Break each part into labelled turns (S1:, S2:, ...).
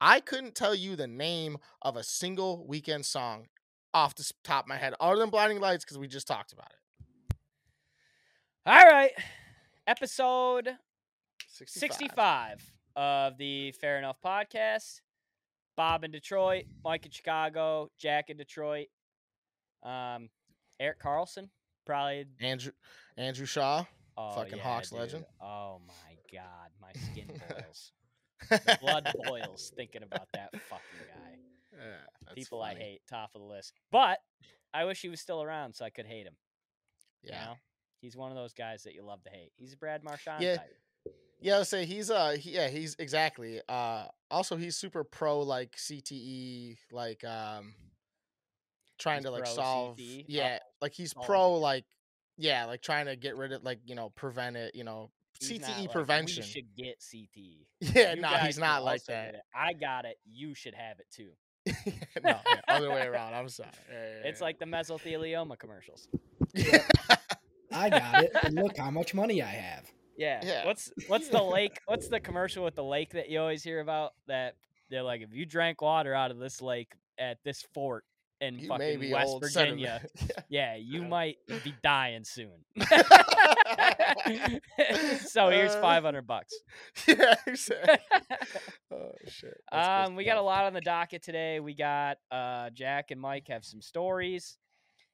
S1: I couldn't tell you the name of a single Weeknd song off the top of my head, other than Blinding Lights, because we just talked about it.
S2: All right. Episode 65 of the Fair Enough podcast. Bob in Detroit, Mike in Chicago, Jack in Detroit, um, Eric Carlson, probably.
S1: Andrew Andrew Shaw.
S2: Oh,
S1: Fucking
S2: yeah,
S1: Hawks
S2: dude.
S1: legend.
S2: Oh my god, my skin boils. The blood boils thinking about that fucking guy.
S1: Yeah,
S2: People I hate, top of the list. But I wish he was still around so I could hate him. You
S1: Yeah.
S2: know? He's one of those guys that you love to hate. He's a Brad Marchand
S1: Yeah.
S2: type.
S1: Yeah, I he's uh he, yeah, he's exactly. Uh also he's super pro like CTE like um trying
S2: He's
S1: to like solve
S2: CTE?
S1: yeah, like he's
S2: Oh
S1: pro like yeah, like trying to get rid of like, you know, prevent it, you know, CTE
S2: like,
S1: prevention.
S2: We should get CTE.
S1: Yeah,
S2: You
S1: no,
S2: guys
S1: he's not like that.
S2: it. I got it. You should have it too.
S1: no, yeah, other way around. I'm sorry. Yeah, yeah,
S2: It's
S1: yeah.
S2: like the mesothelioma commercials.
S1: yeah.
S3: I got it. And look how much money I have.
S2: Yeah.
S1: Yeah.
S2: What's what's the lake? What's the commercial with the lake that you always hear about? That they're like, if you drank water out of this lake at this fort in
S1: You
S2: fucking West Virginia,
S1: sediment.
S2: yeah, you might be dying soon. so here's
S1: Uh,
S2: five hundred bucks.
S1: yeah, exactly. Oh shit. That's
S2: Um, we got a lot on the docket today. We got uh, Jack and Mike have some stories,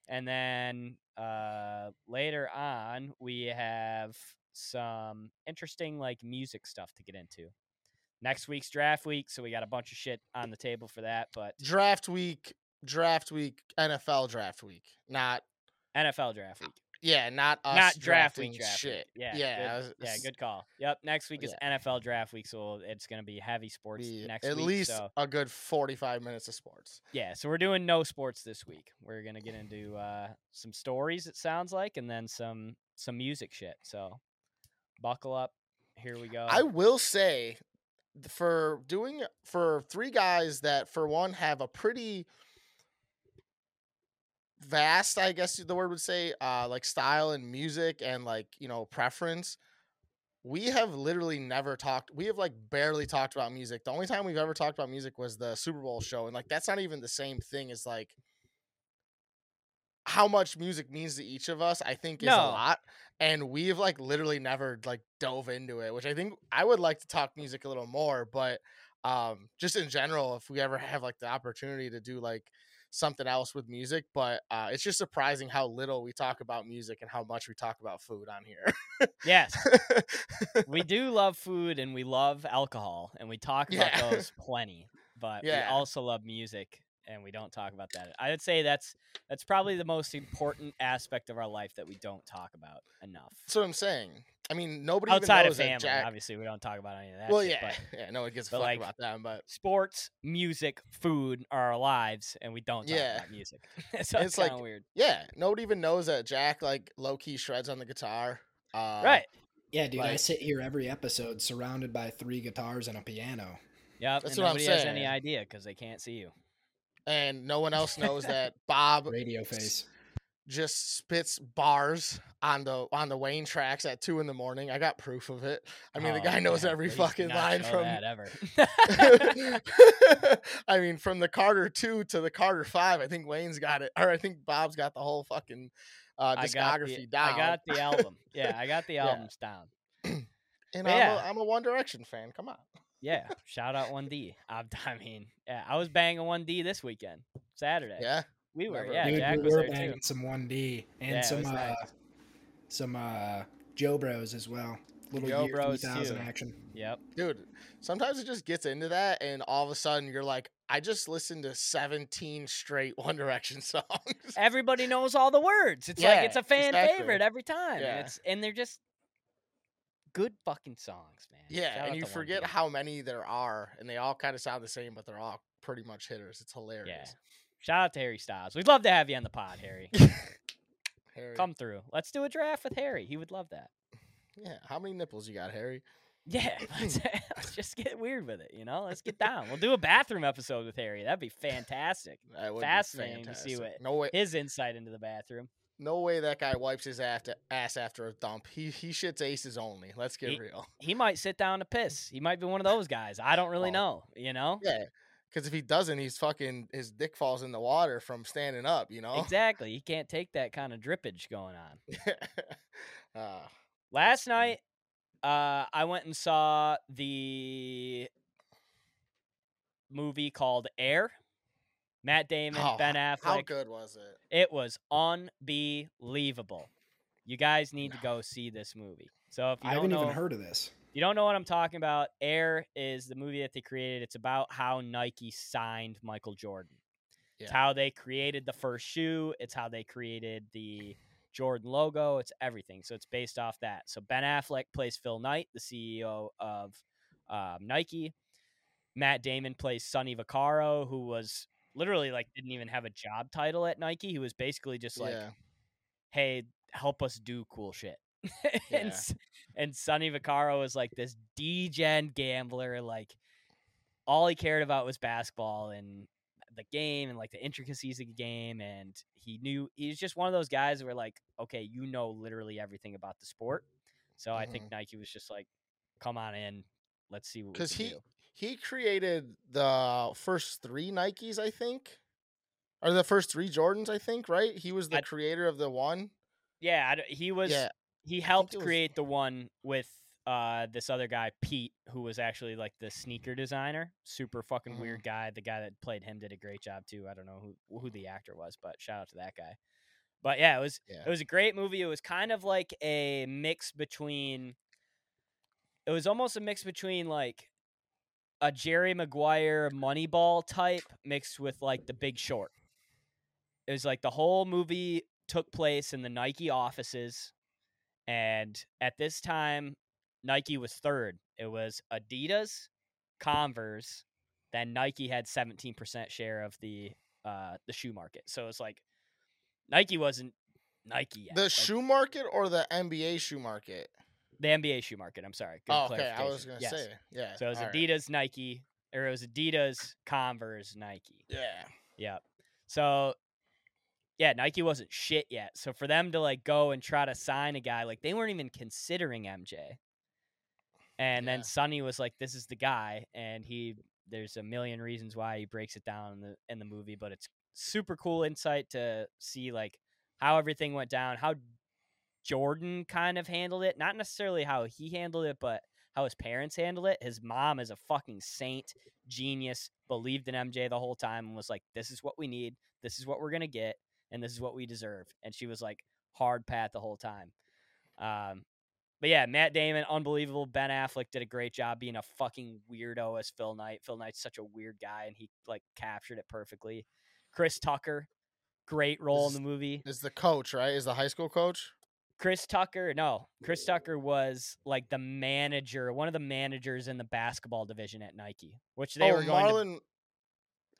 S2: and then uh, later on we have some interesting like music stuff to get into. Next week's draft week, so we got a bunch of shit on the table for that. But
S1: draft week, draft week, NFL draft week. Not
S2: NFL draft week,
S1: yeah, not us
S2: not draft
S1: drafting
S2: week. Draft
S1: shit.
S2: week. Yeah,
S1: yeah,
S2: good, yeah, good call. Yep, next week is NFL draft week, so it's gonna be heavy sports
S1: be
S2: next
S1: at
S2: week.
S1: least
S2: so.
S1: a good forty-five minutes of sports.
S2: Yeah, so we're doing no sports this week. We're gonna get into uh, some stories. It sounds like, and then some some music shit. So buckle up. Here we go.
S1: I will say, for doing for three guys that for one have a pretty vast, I guess the word would say, uh, like style and music and like you know preference. We have literally never talked. We have like barely talked about music. The only time we've ever talked about music was the Super Bowl show, and like that's not even the same thing as like how much music means to each of us. I think is a lot, and we've like literally never like dove into it. Which I think I would like to talk music a little more, but um, just in general, if we ever have like the opportunity to do like something else with music, but uh, it's just surprising how little we talk about music and how much we talk about food on here.
S2: yes, we do love food and we love alcohol, and we talk about
S1: Yeah.
S2: those plenty. But
S1: Yeah.
S2: we also love music, and we don't talk about that. I would say that's that's probably the most important aspect of our life that we don't talk about enough.
S1: That's what I'm saying. I mean, nobody
S2: Outside
S1: even
S2: of
S1: knows that
S2: family,
S1: Jack.
S2: obviously, we don't talk about any of that.
S1: Well,
S2: shit,
S1: yeah,
S2: but
S1: yeah. No one gives a fuck
S2: like,
S1: about them, but
S2: sports, music, food are our lives, and we don't talk
S1: Yeah.
S2: about music. so
S1: It's
S2: it's
S1: like-
S2: weird,
S1: yeah, nobody even knows that Jack like low key shreds on the guitar. Uh,
S2: right?
S3: Yeah, dude, I sit here every episode surrounded by three guitars and a piano.
S2: Yeah,
S1: That's
S2: and
S1: what I'm
S2: nobody has any
S1: saying.
S2: idea because they can't see you.
S1: And no one else knows that Bob
S3: Radio face.
S1: Just spits bars on the on the Wayne tracks at two in the morning. I got proof of it. I mean, the
S2: Oh,
S1: guy knows
S2: man,
S1: every fucking line from.
S2: that ever.
S1: I mean, from the Carter two to the Carter five. I think Wayne's got it, or I think Bob's got the whole fucking uh,
S2: I
S1: discography
S2: the,
S1: down.
S2: I got the album. Yeah, I got the
S1: Yeah.
S2: albums down.
S1: and I'm,
S2: yeah.
S1: a, I'm a One Direction fan. Come on.
S2: Yeah, shout out 1D. I, I mean, yeah, I was banging 1D this weekend, Saturday.
S1: Yeah.
S2: We were.
S1: never-
S2: Yeah,
S3: dude,
S2: Jack
S3: we
S2: was
S3: were
S2: there too.
S3: banging some 1D and
S2: Yeah,
S3: some uh,
S2: nice.
S3: some uh, Joe Bros as well. Little
S2: Joe
S3: year
S2: Bros
S3: 3000
S2: too.
S3: action.
S2: Yep.
S1: Dude, sometimes it just gets into that, and all of a sudden you're like, I just listened to 17 straight One Direction songs.
S2: Everybody knows all the words. It's like it's a fan
S1: exactly.
S2: favorite every time.
S1: Yeah.
S2: And it's and they're just good fucking songs, man.
S1: yeah,
S2: Shout
S1: and you forget how many there are, and they all kind of sound the same, but they're all pretty much hitters. It's hilarious.
S2: Shout out to Harry Styles. We'd love to have you on the pod, Harry.
S1: Harry.
S2: Come through. Let's do a draft with Harry. He would love that.
S1: Yeah, how many nipples you got, Harry?
S2: Yeah, let's, let's just get weird with it, you know? Let's get down. We'll do a bathroom episode with Harry. That'd be fantastic.
S1: That would
S2: Fascinating to see what-
S1: No way.
S2: His insight into the bathroom.
S1: no way that guy wipes his after, ass after a dump. He he shits aces only. Let's get
S2: He-
S1: real.
S2: He might sit down to piss. He might be one of those guys. I don't really
S1: Oh.
S2: know. You know.
S1: Yeah, because if he doesn't, he's fucking his dick falls in the water from standing up. You know.
S2: Exactly. He can't take that kind of drippage going on.
S1: uh,
S2: Last night, uh, I went and saw the movie called Air. Matt Damon,
S1: oh,
S2: Ben Affleck.
S1: How good was it?
S2: It was unbelievable. You guys need to go see this movie. So if you
S3: I haven't
S2: know,
S3: even heard of this.
S2: You don't know what I'm talking about, Air is the movie that they created. It's about how Nike signed Michael Jordan. It's how they created the first shoe. It's how they created the Jordan logo. It's everything. So it's based off that. So Ben Affleck plays Phil Knight, the CEO of um, Nike. Matt Damon plays Sonny Vaccaro, who was literally like didn't even have a job title at Nike. He was basically just like,
S1: yeah.
S2: "Hey, help us do cool shit." and
S1: Yeah.
S2: And Sonny Vaccaro was like this degen gambler. Like all he cared about was basketball and the game and like the intricacies of the game. And he knew he's just one of those guys where like, okay, you know literally everything about the sport. So I think mm-hmm. Nike was just like, come on in, let's see what
S1: because he
S2: do.
S1: he created the first three Nikes, I think, or the first three Jordans, I think. Right? He was the
S2: I-
S1: creator of the one.
S2: Yeah, I he was.
S1: Yeah,
S2: he helped
S1: it was-
S2: create the one with uh this other guy Pete who was actually like the sneaker designer super fucking
S1: Mhm.
S2: weird guy. The guy that played him did a great job too. I don't know who who the actor was but shout out to that guy. But yeah it was
S1: Yeah.
S2: it was a great movie. It was kind of like a mix between it was almost a mix between like a Jerry Maguire Moneyball type mixed with like the Big Short. It was like the whole movie took place in the Nike offices and at this time Nike was third. It was Adidas, Converse, then Nike had 17% share of the uh the shoe market. So it's like Nike wasn't Nike yet.
S1: the
S2: Like,
S1: shoe market or the NBA shoe market.
S2: the NBA shoe market, I'm sorry. Good
S1: Oh, okay. I was gonna
S2: Yes.
S1: say, yeah.
S2: So it was
S1: all right.
S2: Adidas, Nike, or it was Adidas, Converse, Nike.
S1: Yeah.
S2: Yep. So yeah, Nike wasn't shit yet. So for them to like go and try to sign a guy, like they weren't even considering MJ. And
S1: Yeah.
S2: then Sonny was like, "This is the guy," and he there's a million reasons why he breaks it down in the in the movie, but it's super cool insight to see like how everything went down, how Jordan kind of handled it, not necessarily how he handled it, but how his parents handled it. His mom is a fucking saint, genius, believed in MJ the whole time and was like, "This is what we need. This is what we're gonna get, and this is what we deserve." And she was like hard pat the whole time. Um, but yeah, Matt Damon, unbelievable. Ben Affleck did a great job being a fucking weirdo as Phil Knight. Phil Knight's such a weird guy, and he like captured it perfectly. Chris Tucker, great role in the movie.
S1: Is the coach right? Is the high school coach?
S2: Chris Tucker, no, Chris Tucker was like the manager, one of the managers in the basketball division at Nike, which they
S1: oh,
S2: were going
S1: Marlon.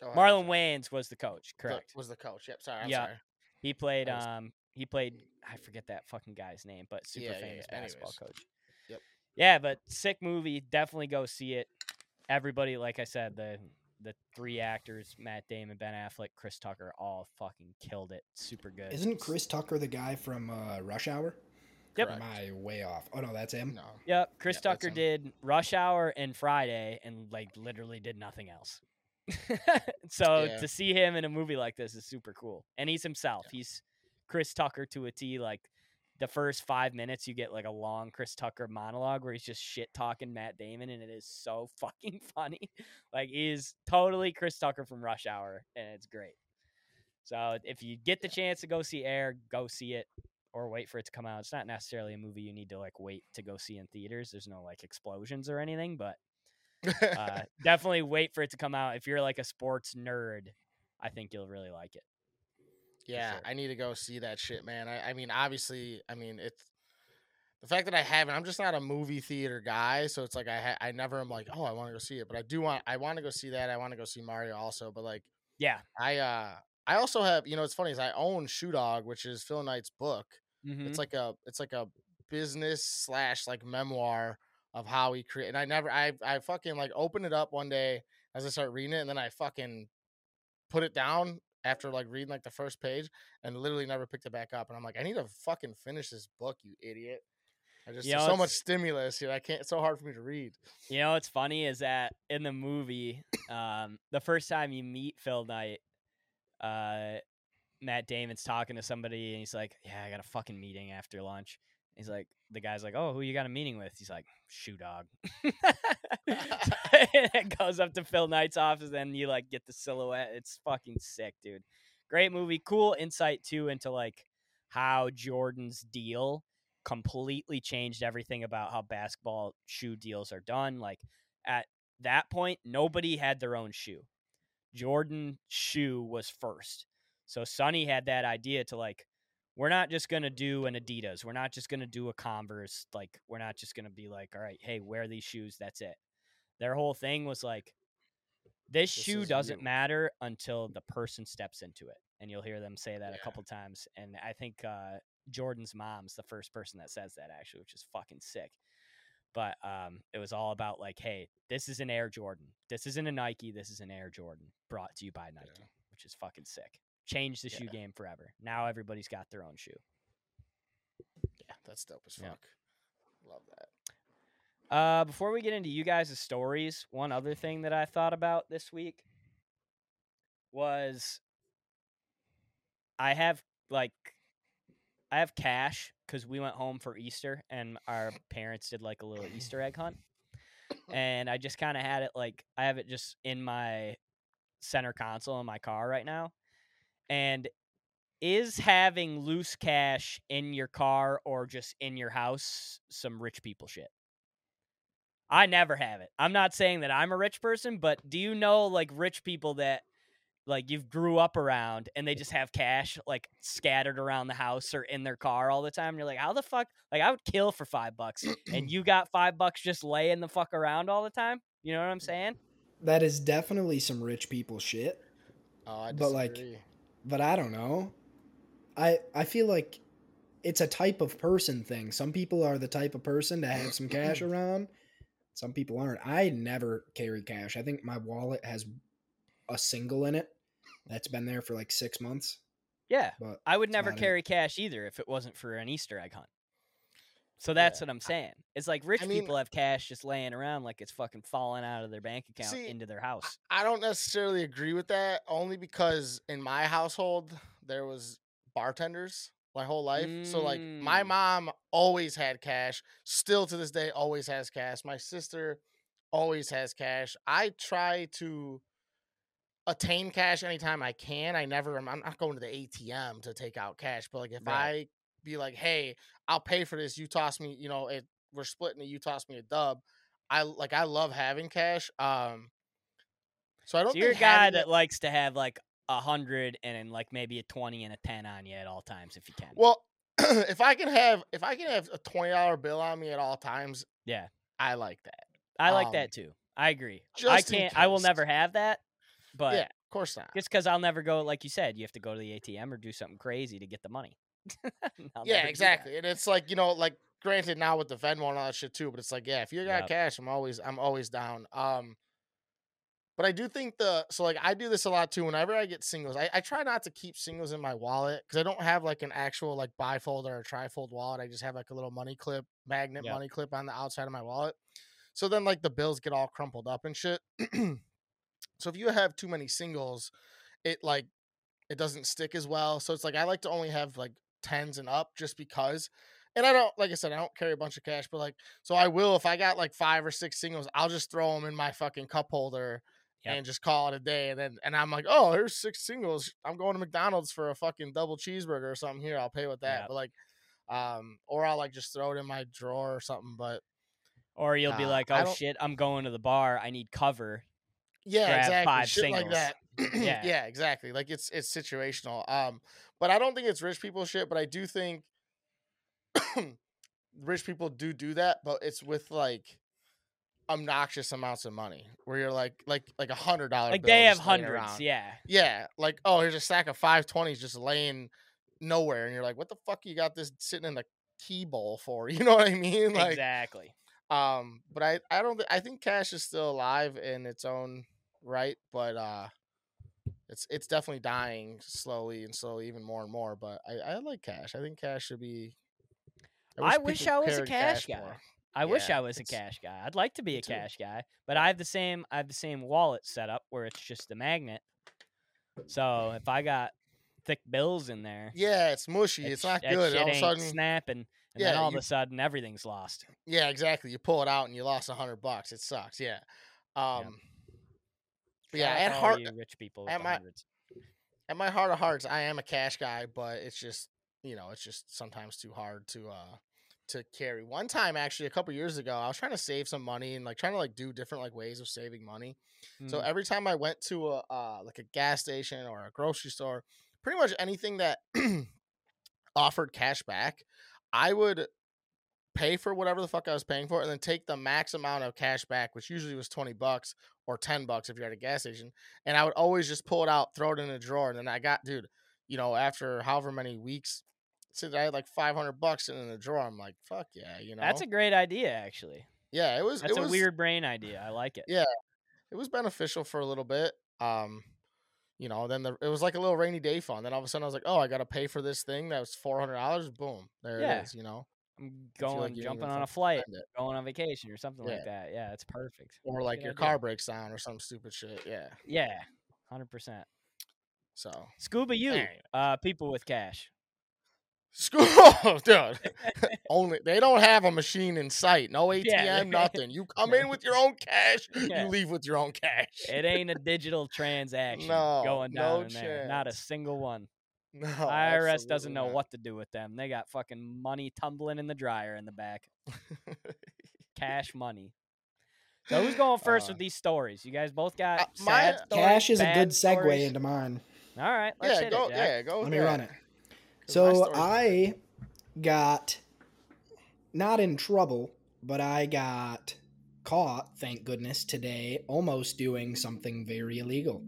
S1: Go ahead,
S2: Marlon
S1: sorry.
S2: Wayans was the coach,
S1: The-
S2: correct?
S1: Was the coach? Yep. Sorry. I'm
S2: Yeah.
S1: sorry.
S2: He played.
S1: Was-
S2: Um, he played. I forget that fucking guy's name, but super
S1: Yeah, yeah,
S2: famous
S1: yeah,
S2: basketball
S1: anyways.
S2: coach.
S1: Yep.
S2: Yeah, but sick movie. Definitely go see it. Everybody, like I said, the the three actors, Matt Damon, Ben Affleck, Chris Tucker, all fucking killed it. Super good.
S3: Isn't Chris Tucker the guy from uh, Rush Hour?
S2: Yep.
S3: Or am I way off? Oh no, that's him.
S1: No.
S2: Yep, Chris
S1: Yeah, that's
S2: Tucker did Rush Hour and Friday, and like literally did nothing else. so
S1: Yeah.
S2: to see him in a movie like this is super cool, and he's himself. He's Chris Tucker to a T. Like the first five minutes, you get like a long Chris Tucker monologue where he's just shit talking Matt Damon, and it is so fucking funny. Like he's totally Chris Tucker from Rush Hour, and it's great. So if you get the chance to go see Air, go see it or wait for it to come out. It's not necessarily a movie you need to like wait to go see in theaters. There's no like explosions or anything, but uh, definitely wait for it to come out. If you're like a sports nerd, I think you'll really like it.
S1: Yeah,
S2: sure.
S1: I need to go see that shit, man. I, I mean, obviously, I mean, it's the fact that I haven't. I'm just not a movie theater guy, so it's like I ha- I never am like, oh, I want to go see it, but I do want I want to go see that. I want to go see Mario also, but like
S2: Yeah.
S1: I uh I also have you know it's funny is I own Shoe Dog, which is Phil Knight's book.
S2: Mm-hmm.
S1: It's like a it's like a business slash like memoir of how he created. And I never I I fucking like opened it up one day as I start reading it, and then I fucking put it down after like reading like the first page and literally never picked it back up. And I'm like, I need to fucking finish this book, you idiot. I just
S2: You know,
S1: so much stimulus here. I can't. It's so hard for me to read.
S2: You know what's funny is that in the movie, um, the first time you meet Phil Knight, uh, Matt Damon's talking to somebody and he's like, "Yeah, I got a fucking meeting after lunch." He's like, the guy's like, "Oh, who you got a meeting with?" He's like, "Shoe dog." it goes up to Phil Knight's office and you like get the silhouette. It's fucking sick, dude. Great movie. Cool insight too into like how Jordan's deal completely changed everything about how basketball shoe deals are done. Like at that point, nobody had their own shoe. Jordan shoe was first. So Sonny had that idea to like, we're not just gonna do an Adidas. We're not just gonna do a Converse. Like, we're not just gonna be like, all right, hey, wear these shoes. That's it. Their whole thing was like, this,
S1: This
S2: shoe doesn't
S1: you.
S2: matter until the person steps into it. And you'll hear them say that a couple times. And I think uh, Jordan's mom's the first person that says that actually, which is fucking sick. But um, it was all about like, hey, this is an Air Jordan. This isn't a Nike. This is an Air Jordan brought to you by Nike,
S1: Yeah.
S2: which is fucking sick. Changed the shoe game forever. Now everybody's got their own shoe.
S1: Yeah, that's dope as
S2: Yeah.
S1: fuck. Love that.
S2: Uh, before we get into you guys' stories, one other thing that I thought about this week was I have like I have cash because we went home for Easter and our parents did like a little Easter egg hunt, and I just kind of had it like I have it just in my center console in my car right now, and is having loose cash in your car or just in your house some rich people shit? I never have it. I'm not saying that I'm a rich person, but do you know like rich people that like you've grew up around and they just have cash like scattered around the house or in their car all the time? you're like, how the fuck? Like I would kill for five bucks, and you got five bucks just laying the fuck around all the time. You know what I'm saying?
S3: That is definitely some rich people shit.
S1: Oh, I
S3: But, like,
S1: disagree.
S3: But I don't know. I I feel like it's a type of person thing. Some people are the type of person to have some cash around. Some people aren't. I never carry cash. I think my wallet has a single in it that's been there for like six months.
S2: Yeah,
S3: But
S2: I would never
S3: about it.
S2: carry cash either if it wasn't for an Easter egg hunt. So that's
S1: Yeah.
S2: what I'm saying. It's like rich
S1: I mean-
S2: people have cash just laying around like it's fucking falling out of their bank account
S1: See,
S2: into their house.
S1: I don't necessarily agree with that, only because in my household there was bartenders my whole life. So like my
S2: Mm.
S1: mom always had cash, still to this day always has cash. My sister always has cash. I try to attain cash anytime I can. I never I'm I'm not going to the ATM to take out cash, but like if
S2: Right.
S1: I be like, "Hey, I'll pay for this. You toss me, you know, it we're splitting it, you toss me a dub." I like I love having cash. Um so I don't
S2: So you're a guy that
S1: it-
S2: likes to have like a hundred and then like maybe a twenty and a ten on you at all times if you can.
S1: Well, if I can have if I can have a twenty dollar bill on me at all times,
S2: yeah,
S1: I like that.
S2: I like
S1: um,
S2: that too. I agree. I can't. I will never have that. But
S1: yeah, of course not.
S2: just because I'll never go, like you said, you have to go to the ATM or do something crazy to get the money.
S1: Yeah, exactly. And it's like you know, like granted now with the Venmo and all that shit too, but it's like yeah, if you got
S2: Yep.
S1: cash, I'm always I'm always down. Um, but I do think the so like I do this a lot too. Whenever I get singles, I, I try not to keep singles in my wallet because I don't have like an actual like bifold or a trifold wallet. I just have like a little money clip, magnet
S2: Yep.
S1: money clip on the outside of my wallet. So then like the bills get all crumpled up and shit. so if you have too many singles, it like it doesn't stick as well. So it's like I like to only have like tens and up just because. And I don't like I said I don't carry a bunch of cash, but like so I will if I got like five or six singles, I'll just throw them in my fucking cup holder
S2: Yep.
S1: and just call it a day. And then and I'm like, oh, here's six singles. I'm going to McDonald's for a fucking double cheeseburger or something here. I'll pay with that.
S2: Yep.
S1: But like, um, or I'll like just throw it in my drawer or something. But
S2: Or you'll be
S1: Uh,
S2: like, oh shit, I'm going to the bar. I need cover.
S1: yeah,
S2: grab
S1: exactly.
S2: five
S1: Shit like that.
S2: Yeah.
S1: yeah, exactly. Like it's it's situational. Um, but I don't think it's rich people shit. But I do think rich people do do that. But it's with like obnoxious amounts of money, where you're like like like a hundred dollar.
S2: Like they have hundreds.
S1: around.
S2: Yeah.
S1: Yeah, like oh, here's a stack of five twenties just laying nowhere, and you're like, what the fuck you got this sitting in the key bowl for? You know what I mean? Like,
S2: exactly.
S1: um, but I I don't I think cash is still alive in its own right, but uh, it's it's definitely dying slowly and slowly, even more and more. But I, I like cash. I think cash should be.
S2: I wish
S1: people
S2: I was a
S1: carried
S2: cash guy.
S1: more.
S2: I wish I was a cash guy. I'd like to be a
S1: too.
S2: cash guy, but I have the same I have the same wallet setup where it's just a magnet. So if I got thick bills in there,
S1: Yeah, it's mushy. It's not good. All of a sudden,
S2: snapping, and
S1: Yeah,
S2: then all
S1: you-
S2: of a sudden everything's lost.
S1: yeah, exactly. You pull it out and you lost a hundred bucks. It sucks. Yeah. Um. but Yeah, at heart,
S2: rich people
S1: at my-
S2: hundreds.
S1: at my heart of hearts, I am a cash guy, but it's just you know, it's just sometimes too hard to uh to carry. One time, actually, a couple years ago, I was trying to save some money and like trying to like do different like ways of saving money. So
S2: Mm.
S1: every time I went to a uh, like a gas station or a grocery store, pretty much anything that offered cash back, I would pay for whatever the fuck I was paying for, and then take the max amount of cash back, which usually was twenty bucks or ten bucks if you're at a gas station, and I would always just pull it out, throw it in a drawer, and then I got, dude, you know, after however many weeks. Since I had like five hundred bucks in the drawer, I'm like, "Fuck yeah!" You know.
S2: That's a great idea, actually.
S1: yeah. It was.
S2: That's
S1: it
S2: a weird brain idea. I like it.
S1: Yeah. it was beneficial for a little bit. Um, you know, then the, it was like a little rainy day fund. Then all of a sudden I was like, oh, I got to pay for this thing that was four hundred dollars. Boom, there
S2: Yeah.
S1: it is. You know,
S2: I'm going,
S1: like
S2: jumping on a flight, going on vacation or something
S1: Yeah.
S2: like that. Yeah, it's perfect.
S1: or like
S2: good
S1: your
S2: idea.
S1: car breaks down or some stupid shit. Yeah.
S2: Yeah, hundred percent.
S1: So
S2: Scuba, you,
S1: Anyway.
S2: uh, people with cash.
S1: school, dude. Only they don't have a machine in sight. No ATM,
S2: Yeah.
S1: nothing. You come in with your own cash.
S2: Yeah.
S1: You leave with your own cash.
S2: It ain't a digital transaction
S1: No,
S2: going
S1: no
S2: down in there. Not a single one.
S1: No,
S2: IRS doesn't know
S1: not.
S2: what to do with them. They got fucking money tumbling in the dryer in the back. Cash money. So who's going first
S1: Uh,
S2: with these stories? You guys both got
S1: Uh, my-
S2: sad stories,
S3: Cash is a good segue
S2: stories?
S3: into mine.
S2: All right, let's
S1: yeah,
S2: hit
S1: go.
S2: it, Jack.
S1: yeah, go.
S3: Let me run it. So I got not in trouble, but I got caught, thank goodness, today almost doing something very illegal.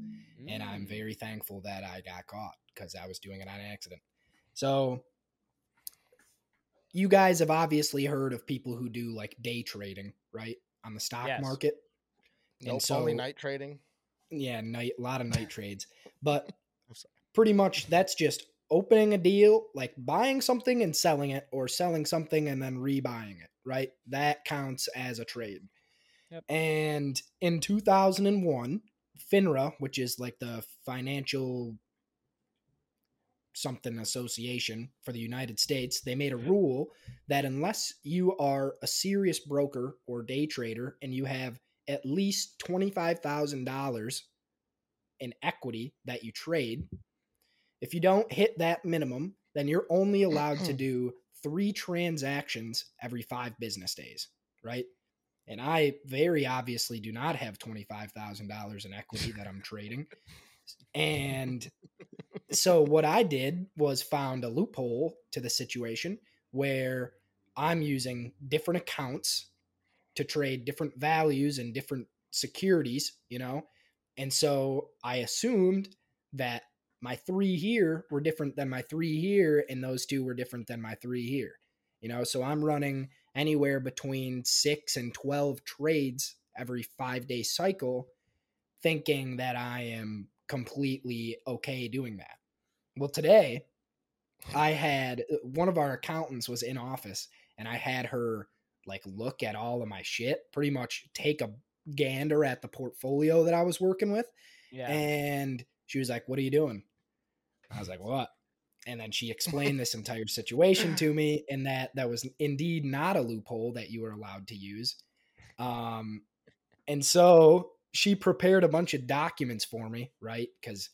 S3: And I'm
S2: Mm.
S3: very thankful that I got caught because I was doing it on accident. So you guys have obviously heard of people who do like day trading, right? On the stock
S2: Yes.
S3: market. And
S1: Nope, only
S3: so-
S1: night trading.
S3: Yeah, night a lot of night trades. But pretty much that's just opening a deal, like buying something and selling it, or selling something and then rebuying it, right? That counts as a trade.
S2: Yep.
S3: And in 2001, FINRA, which is like the financial something association for the United States, they made a rule that unless you are a serious broker or day trader and you have at least $25,000 in equity that you trade, if you don't hit that minimum, then you're only allowed to do three transactions every five business days, right? And I very obviously do not have $25,000 in equity that I'm trading. And so what I did was found a loophole to the situation where I'm using different accounts to trade different values and different securities, you know? And so I assumed that my three here were different than my three here, and those two were different than my three here. You know, so I'm running anywhere between six and 12 trades every five day cycle, thinking that I am completely okay doing that. Well, today I had uh, one of our accountants was in office, and I had her like look at all of my shit, pretty much take a gander at the portfolio that I was working with.
S2: Yeah.
S3: And she was like, What are you doing? I was like, What? And then she explained this entire situation to me, and that that was indeed not a loophole that you were allowed to use. Um, and so she prepared a bunch of documents for me, right? Because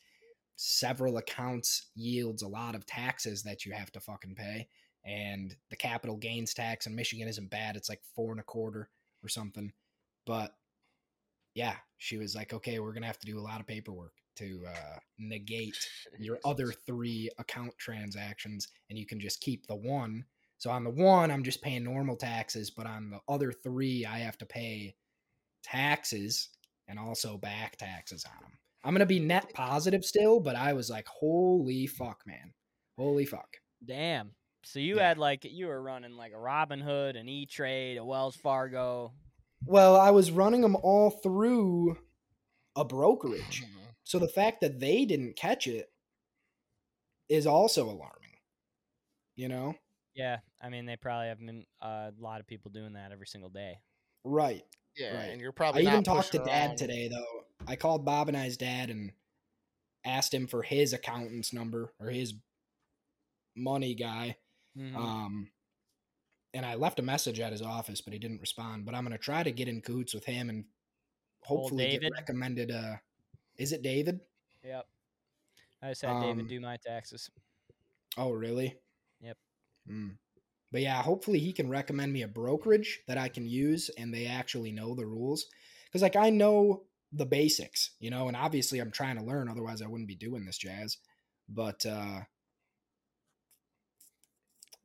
S3: several accounts yields a lot of taxes that you have to fucking pay. And the capital gains tax in Michigan isn't bad. It's like four and a quarter or something. But yeah, she was like, okay, we're going to have to do a lot of paperwork to uh, negate your other three account transactions and you can just keep the one. So on the one, I'm just paying normal taxes, but on the other three, I have to pay taxes and also back taxes on them. I'm going to be net positive still, but I was like, holy fuck, man. Holy fuck.
S2: Damn. So you
S3: Yeah.
S2: had like you were running like a Robinhood, an E Trade, a Wells Fargo.
S3: Well, I was running them all through a brokerage. So the fact that they didn't catch it is also alarming. You know?
S2: Yeah, I mean they probably have been, uh, a lot of people doing that every single day.
S3: Right.
S1: Yeah,
S3: Right.
S1: and you're probably.
S3: I
S1: probably
S3: even talked to dad
S1: around-
S3: today though. I called Bob and I's dad and asked him for his accountant's number or his money guy.
S2: Mhm.
S3: Um and I left a message at his office, but he didn't respond. But I'm gonna try to get in cahoots with him and hopefully get recommended uh is it David?
S2: Yep. I just had David
S3: Um,
S2: do my taxes.
S3: Oh, really?
S2: Yep.
S3: Mm. But yeah, hopefully he can recommend me a brokerage that I can use and they actually know the rules. Because, like, I know the basics, you know, and obviously I'm trying to learn, otherwise I wouldn't be doing this jazz. But, uh,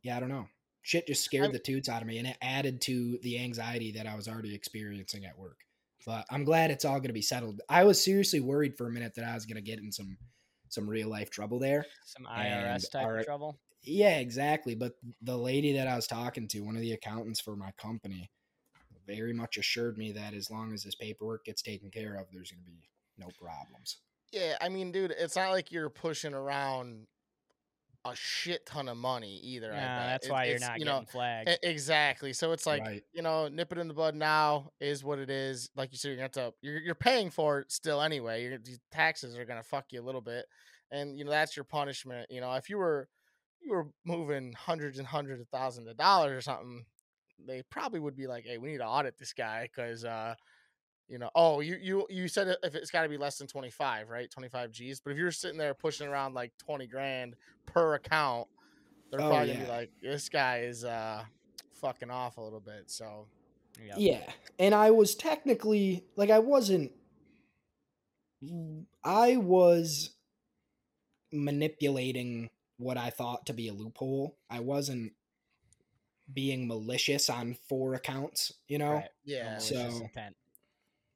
S3: yeah, I don't know. Shit just scared
S1: I'm-
S3: the toots out of me and it added to the anxiety that I was already experiencing at work. But I'm glad it's all going to be settled. I was seriously worried for a minute that I was going to get in some some real life trouble there.
S2: Some IRS type
S3: our-
S2: trouble.
S3: Yeah, exactly. But the lady that I was talking to, one of the accountants for my company, very much assured me that as long as this paperwork gets taken care of, there's going to be no problems.
S1: Yeah, I mean, dude, it's not like you're pushing around a shit ton of money either. I
S2: Nah, that's
S1: It-
S2: why you're not
S1: you
S2: getting
S1: know,
S2: flagged.
S1: e- exactly. So it's like
S3: right.
S1: you know, nip it in the bud now is what it is. Like you said, you're gonna have to you're you're paying for it still anyway. Your taxes are gonna fuck you a little bit, and you know that's your punishment. You know, if you were you were moving hundreds and hundreds of thousands of dollars or something, they probably would be like, hey, we need to audit this guy because uh, you know, oh, you you you said if it's got to be less than twenty five, right? Twenty five G's. But if you're sitting there pushing around like twenty grand per account, they're
S3: Oh,
S1: probably gonna be like, this guy is uh fucking off a little bit. So
S2: Yep.
S3: Yeah. And I was technically, like, I wasn't, I was manipulating what I thought to be a loophole. I wasn't being malicious on four accounts, you know?
S2: Right.
S1: Yeah,
S3: So-
S2: intent.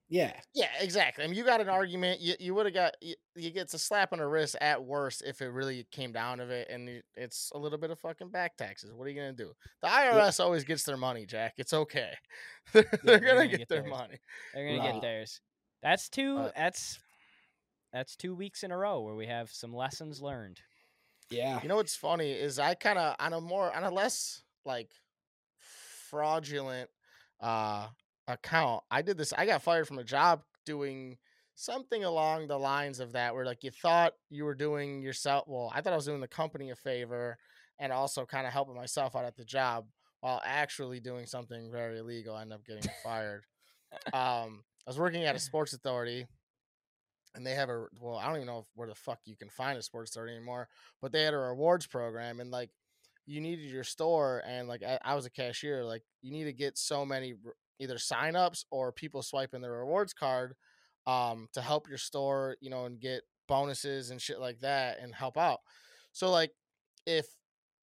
S3: Yeah.
S1: yeah, exactly. I mean, you got an argument. You you would have got you, you get a slap on the wrist at worst if it really came down to it, and it's a little bit of fucking back taxes. What are you gonna do? The IRS always gets their money, Jack. It's okay. they're,
S2: they're
S1: gonna,
S2: gonna
S1: get,
S2: get
S1: their
S2: theirs.
S1: money.
S2: They're gonna
S3: Right.
S2: get theirs. That's two.
S1: Uh,
S2: that's that's two weeks in a row where we have some lessons learned.
S3: Yeah.
S1: You know what's funny is I kind of on a more on a less like fraudulent uh account. I did this. I got fired from a job doing something along the lines of that, where like you thought you were doing yourself. Well, I thought I was doing the company a favor and also kind of helping myself out at the job while actually doing something very illegal. I ended up getting fired. Um, I was working at a sports authority and they have a well, I don't even know where the fuck you can find a sports authority anymore, but they had a rewards program and like you needed your store and like I, I was a cashier, like you need to get so many either signups or people swiping their rewards card um to help your store, you know, and get bonuses and shit like that and help out. So like if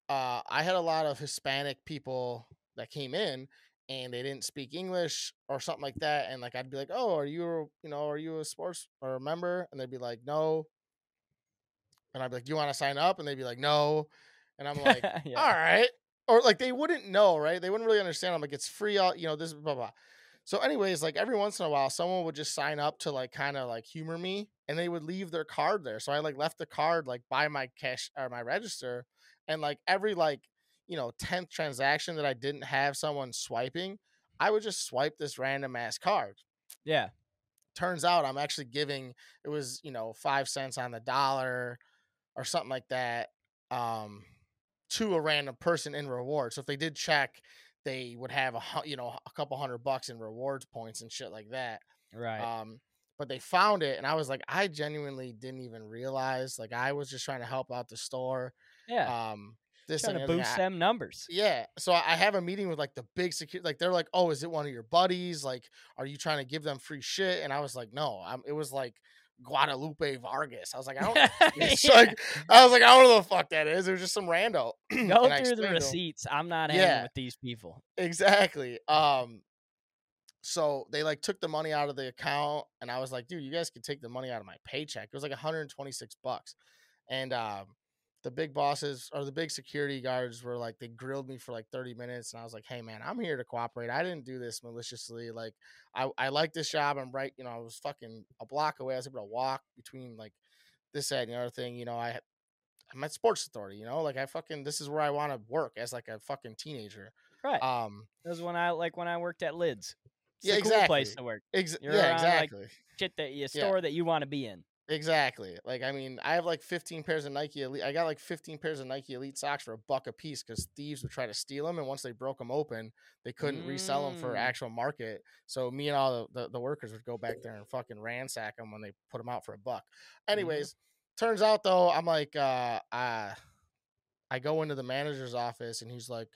S1: uh I had a lot of Hispanic people that came in and they didn't speak English or something like that. And like I'd be like, Oh, are you you know, are you a sports or a member? And they'd be like, No. And I'd be like, you want to sign up? And they'd be like, No. And I'm like,
S2: Yeah.
S1: All right. Or like they wouldn't know, right? They wouldn't really understand. I'm like, it's free, all you know, this blah blah. So, anyways, like every once in a while, someone would just sign up to like kind of like humor me and they would leave their card there. So I like left the card like by my cash or my register. And like every like, you know, 10th transaction that I didn't have someone swiping, I would just swipe this random ass card.
S2: Yeah.
S1: Turns out I'm actually giving it was, you know, five cents on the dollar or something like that. Um to a random person in reward. So if they did check, they would have a you know a couple hundred bucks in rewards points and shit like that.
S2: Right.
S1: Um, but they found it, and I was like, I genuinely didn't even realize. Like I was just trying to help out the store.
S2: yeah.
S1: Um, this
S2: Trying to boost.
S1: I-
S2: them numbers.
S1: yeah. So I I have a meeting with like the big security. Like they're like, "Oh, is it one of your buddies? Like, are you trying to give them free shit?" And I was like, "No, I'm." It was like Guadalupe Vargas. I was like, "I don't."
S2: Yeah.
S1: like I was like, "I don't know the fuck that is." It was just some rando.
S2: Go through the
S1: explained to 'em-
S2: receipts. I'm not hanging
S1: Yeah.
S2: with these people.
S1: Exactly. Um so they like took the money out of the account and I was like, dude, you guys could take the money out of my paycheck. It was like 126 bucks. And um the big bosses or the big security guards were like they grilled me for like 30 minutes and I was like, "Hey man, I'm here to cooperate. I didn't do this maliciously. Like I I like this job. I'm right, you know, I was fucking a block away. I was able to walk between like this that, and the other thing, you know, I I'm at Sports Authority, you know, like I fucking this is where I want to work as like a fucking teenager.
S2: Right.
S1: Um
S2: that was when I like when I worked at Lids. It's
S1: Yeah,
S2: a cool place
S1: exactly.
S2: to work.
S1: ex- yeah,
S2: around, like,
S1: exactly.
S2: Shit that you store that you want to be in.
S1: Exactly. Like I mean, I have like 15 pairs of Nike Elite. I got like 15 pairs of Nike Elite socks for a buck a piece because thieves would try to steal them, and once they broke them open, they couldn't resell them for
S2: Mm.
S1: actual market. So me and all the, the, the workers would go back there and fucking ransack them when they put them out for a buck. Anyways, turns out though, I'm like, uh, uh, I go into the manager's office and he's like,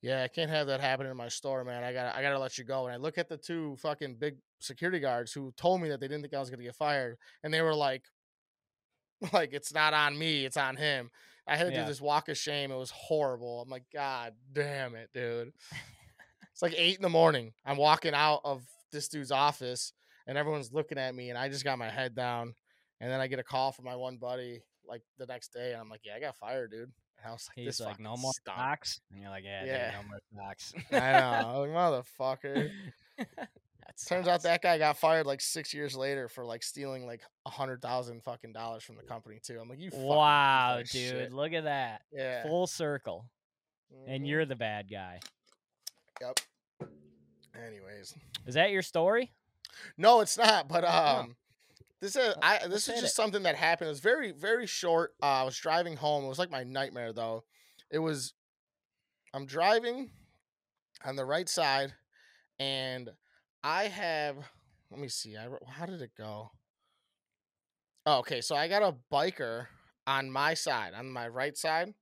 S1: "Yeah, I can't have that happen in my store, man. I gotta, I gotta let you go." And I look at the two fucking big security guards who told me that they didn't think I was gonna get fired, and they were like, "Like it's not on me, it's on him." I had to
S2: Yeah.
S1: do this walk of shame. It was horrible. I'm like, God damn it, dude. it's like eight in the morning. I'm walking out of this dude's office, and everyone's looking at me, and I just got my head down. And then I get a call from my one buddy like the next day, and I'm like, "Yeah, I got fired, dude." And I was like,
S2: He's
S1: "This
S2: like, no more
S1: stunk."
S2: socks. And you're like, yeah,
S1: Yeah.
S2: no more socks.
S1: I know, like, motherfucker. Turns out that guy got fired like six years later for like stealing like a hundred thousand fucking dollars from the company too. I'm like, you fucking
S2: Wow, dude,
S1: shit."
S2: look at that.
S1: Yeah,
S2: Full circle. And
S1: Mhm.
S2: you're the bad guy.
S1: yep. Anyways,
S2: Is that your story?
S1: no, it's not. But um, this is I this is just
S2: it.
S1: something that happened. It was very very short. Uh, I was driving home. It was like my nightmare though. It was. I'm driving on the right side, and I have. Let me see. I how did it go? Oh, okay, so I got a biker on my side, on my right side.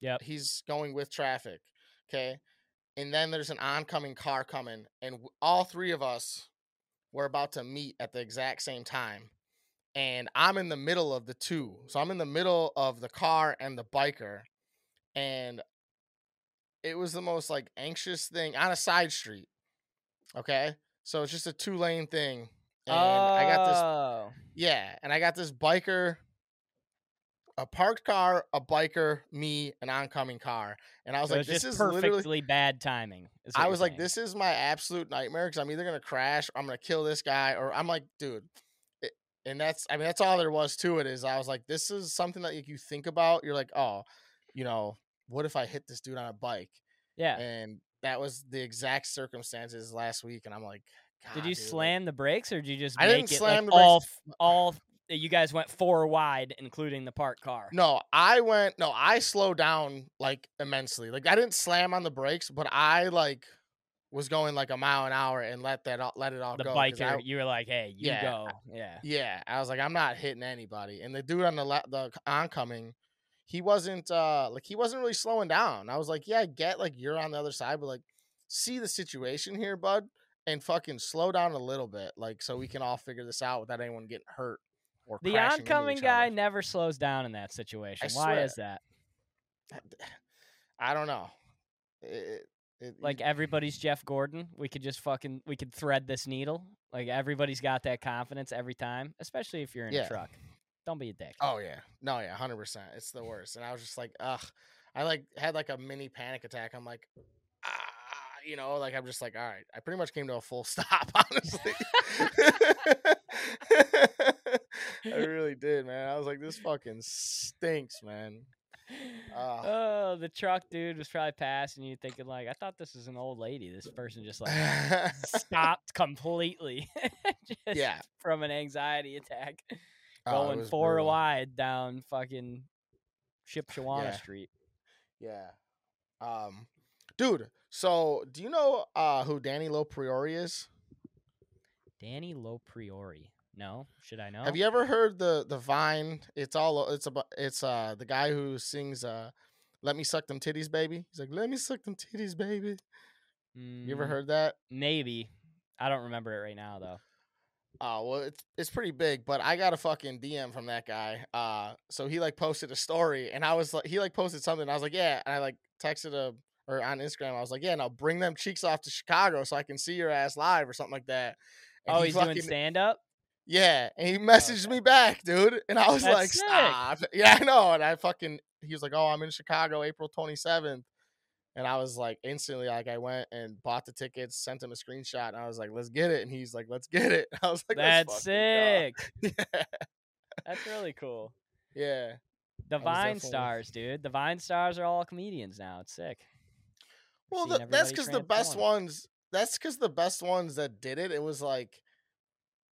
S2: Yeah,
S1: He's going with traffic. Okay. And then there's an oncoming car coming, and all three of us were about to meet at the exact same time. And I'm in the middle of the two. So I'm in the middle of the car and the biker. And it was the most like anxious thing on a side street. Okay. So it's just a two lane thing. And I got this
S2: Oh.
S1: yeah, and I got this biker, a parked car, a biker, me, an oncoming car, and I was
S2: So
S1: like, "This is
S2: perfectly
S1: literally."
S2: bad timing.
S1: I was like,
S2: saying.
S1: "This is my absolute nightmare because I'm either gonna crash, or I'm gonna kill this guy, or I'm like, dude." it- and that's, I mean, that's all there was to it. Is I was like, "This is something that like, you think about. You're like, oh, you know, what if I hit this dude on a bike?"
S2: Yeah.
S1: And that was the exact circumstances last week, and I'm like,
S2: Did you
S1: dude, like,
S2: slam the brakes or did you just
S1: I
S2: make
S1: didn't
S2: it
S1: slam
S2: like
S1: the brakes.
S2: all f- all you guys went four wide including the parked car?
S1: No, I went. No, I slowed down like immensely. Like I didn't slam on the brakes, but I like was going like a mile an hour and let that all, let it all
S2: the
S1: go. 'cause
S2: biker,
S1: I-
S2: you were like, "Hey, you
S1: Yeah,
S2: go." Yeah.
S1: yeah, I was like, I'm not hitting anybody. And the dude on the le- the oncoming, he wasn't uh like he wasn't really slowing down. I was like, yeah, I get like you're on the other side, but like see the situation here, bud, and fucking slow down a little bit, like so we can all figure this out without anyone getting hurt or
S2: The oncoming guy never slows down in that situation. Why
S1: swear.
S2: is that?
S1: I don't know. It, it-
S2: Like everybody's Jeff Gordon. We could just fucking we could thread this needle. Like everybody's got that confidence every time, especially if you're in
S1: Yeah.
S2: a truck. Don't be a dick.
S1: Oh yeah, no yeah, hundred percent. It's the worst, and I was just like, ugh. I like had like a mini panic attack. I'm like, ah, you know, like I'm just like, all right. I pretty much came to a full stop, honestly. I really did, man. I was like, this fucking stinks, man. Ah.
S2: oh, the truck dude was probably passing you thinking like, I thought this was an old lady. This person just like stopped completely. just
S1: Yeah.
S2: From an anxiety attack.
S1: Oh,
S2: Going four
S1: brutal.
S2: wide down fucking Shipshewana
S1: Yeah.
S2: Street.
S1: Yeah. Um, dude. So, do you know uh who Danny Lopriori is?
S2: Danny Lopriori. No? Should I know?
S1: Have you ever heard the the Vine? It's all it's about it's uh the guy who sings uh "Let Me Suck Them Titties, Baby." He's like, "Let me suck them titties, baby." You ever
S2: Mm,
S1: heard that?
S2: Maybe. I don't remember it right now though.
S1: Oh well, it's it's pretty big, but I got a fucking DM from that guy. Uh, so he like posted a story, and I was like, he like posted something. I was like, yeah, and I like texted a or on Instagram. I was like, yeah, now bring them cheeks off to Chicago so I can see your ass live or something like that. And
S2: oh,
S1: he
S2: he's
S1: fucking-
S2: doing stand up?
S1: Yeah, and he messaged me back, dude, and I was
S2: That's
S1: like,
S2: sick.
S1: "Stop!" Yeah, I know. And I fucking, he was like, "Oh, I'm in Chicago, April 27th," and I was like, instantly, like, I went and bought the tickets, sent him a screenshot, and I was like, "Let's get it," and he's like, "Let's get it." I was like,
S2: That's sick.
S1: Yeah,
S2: That's really cool.
S1: yeah.
S2: The Vine
S1: definitely-
S2: stars, dude. The Vine stars are all comedians now. It's sick.
S1: Well, the, that's because the best ones. That's because the best ones that did it. It was like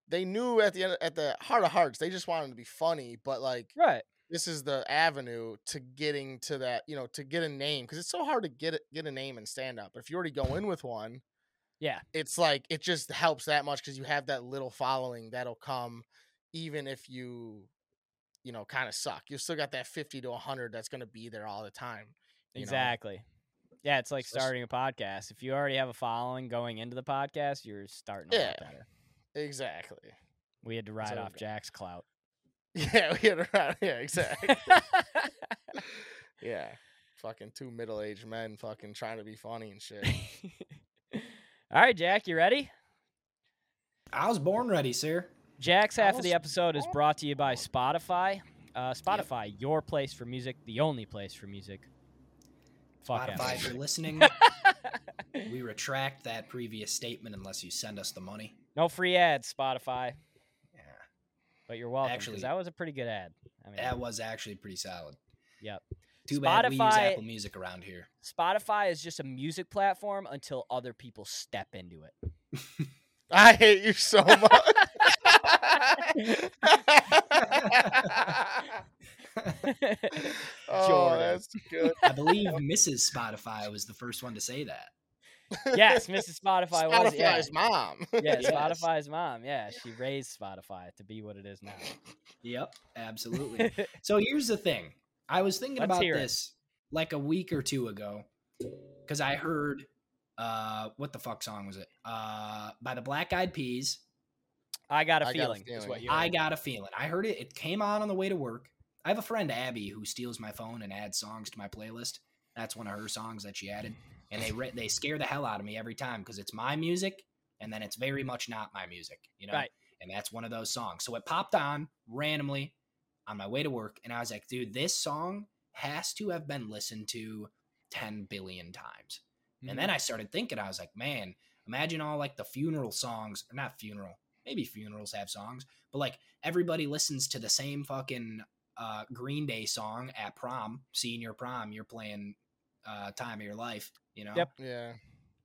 S1: they knew at the end, at the heart of hearts, they just wanted to be funny, but like
S2: Right.
S1: This is the avenue to getting to that, you know, to get a name because it's so hard to get it, get a name and stand up. But if you already go in with one,
S2: Yeah.
S1: it's like it just helps that much because you have that little following that'll come, even if you, you know, kind of suck. You still got that fifty to hundred that's gonna be there all the time. you know?
S2: Exactly. Yeah, it's like
S1: Especially-
S2: starting a podcast. If you already have a following going into the podcast, you're starting a
S1: Yeah.
S2: better.
S1: Exactly.
S2: We had to ride
S1: So
S2: off
S1: good.
S2: Jack's clout.
S1: Yeah, we had around. Yeah, exactly. yeah, fucking two middle aged men, fucking trying to be funny and shit.
S2: All right, Jack, you ready?
S3: I was born ready, sir.
S2: Jack's half of the episode is brought to you by Spotify. Uh, Spotify, your place for music, the only place for music. Fuck
S3: Spotify, if you're listening, we retract that previous statement unless you send us the money.
S2: no free ads, Spotify,
S3: Yeah,
S2: but you're welcome.
S3: Actually-
S2: that was a pretty good ad. I mean,
S3: that was actually pretty solid.
S2: Yep.
S3: Too bad we use
S2: Spotify-
S3: Apple Music around here.
S2: Spotify is just a music platform until other people step into it.
S1: I hate you so much. oh,
S2: Jordan.
S1: that's good.
S3: I believe Mrs. Spotify was the first one to say that.
S2: Yes, Mrs. Spotify was. Yeah,
S1: Spotify's mom.
S2: yeah
S3: Yes.
S2: Spotify's mom. Yeah, she raised Spotify to be what it is now.
S3: Yep, absolutely. so here's the thing. I was thinking
S2: Let's
S3: about
S2: hear it.
S3: this like a week or two ago because I heard uh what the fuck song was it? Uh by the Black Eyed Peas.
S2: I got a
S1: I got a
S2: feeling.
S3: I got a feeling. I heard it. It came on on the way to work. I have a friend Abby who steals my phone and adds songs to my playlist. That's one of her songs that she added, and they re- they scare the hell out of me every time because it's my music, and then it's very much not my music, you know.
S2: Right.
S3: And that's one of those songs. So it popped on randomly on my way to work, and I was like, dude, this song has to have been listened to ten billion times. And
S2: Mm-hmm.
S3: then I started thinking, I was like, man, imagine all like the funeral songs, not funeral, maybe funerals have songs, but like everybody listens to the same fucking uh, Green Day song at prom, senior prom. You're playing uh, "Time of Your Life," you know.
S2: Yep.
S1: Yeah.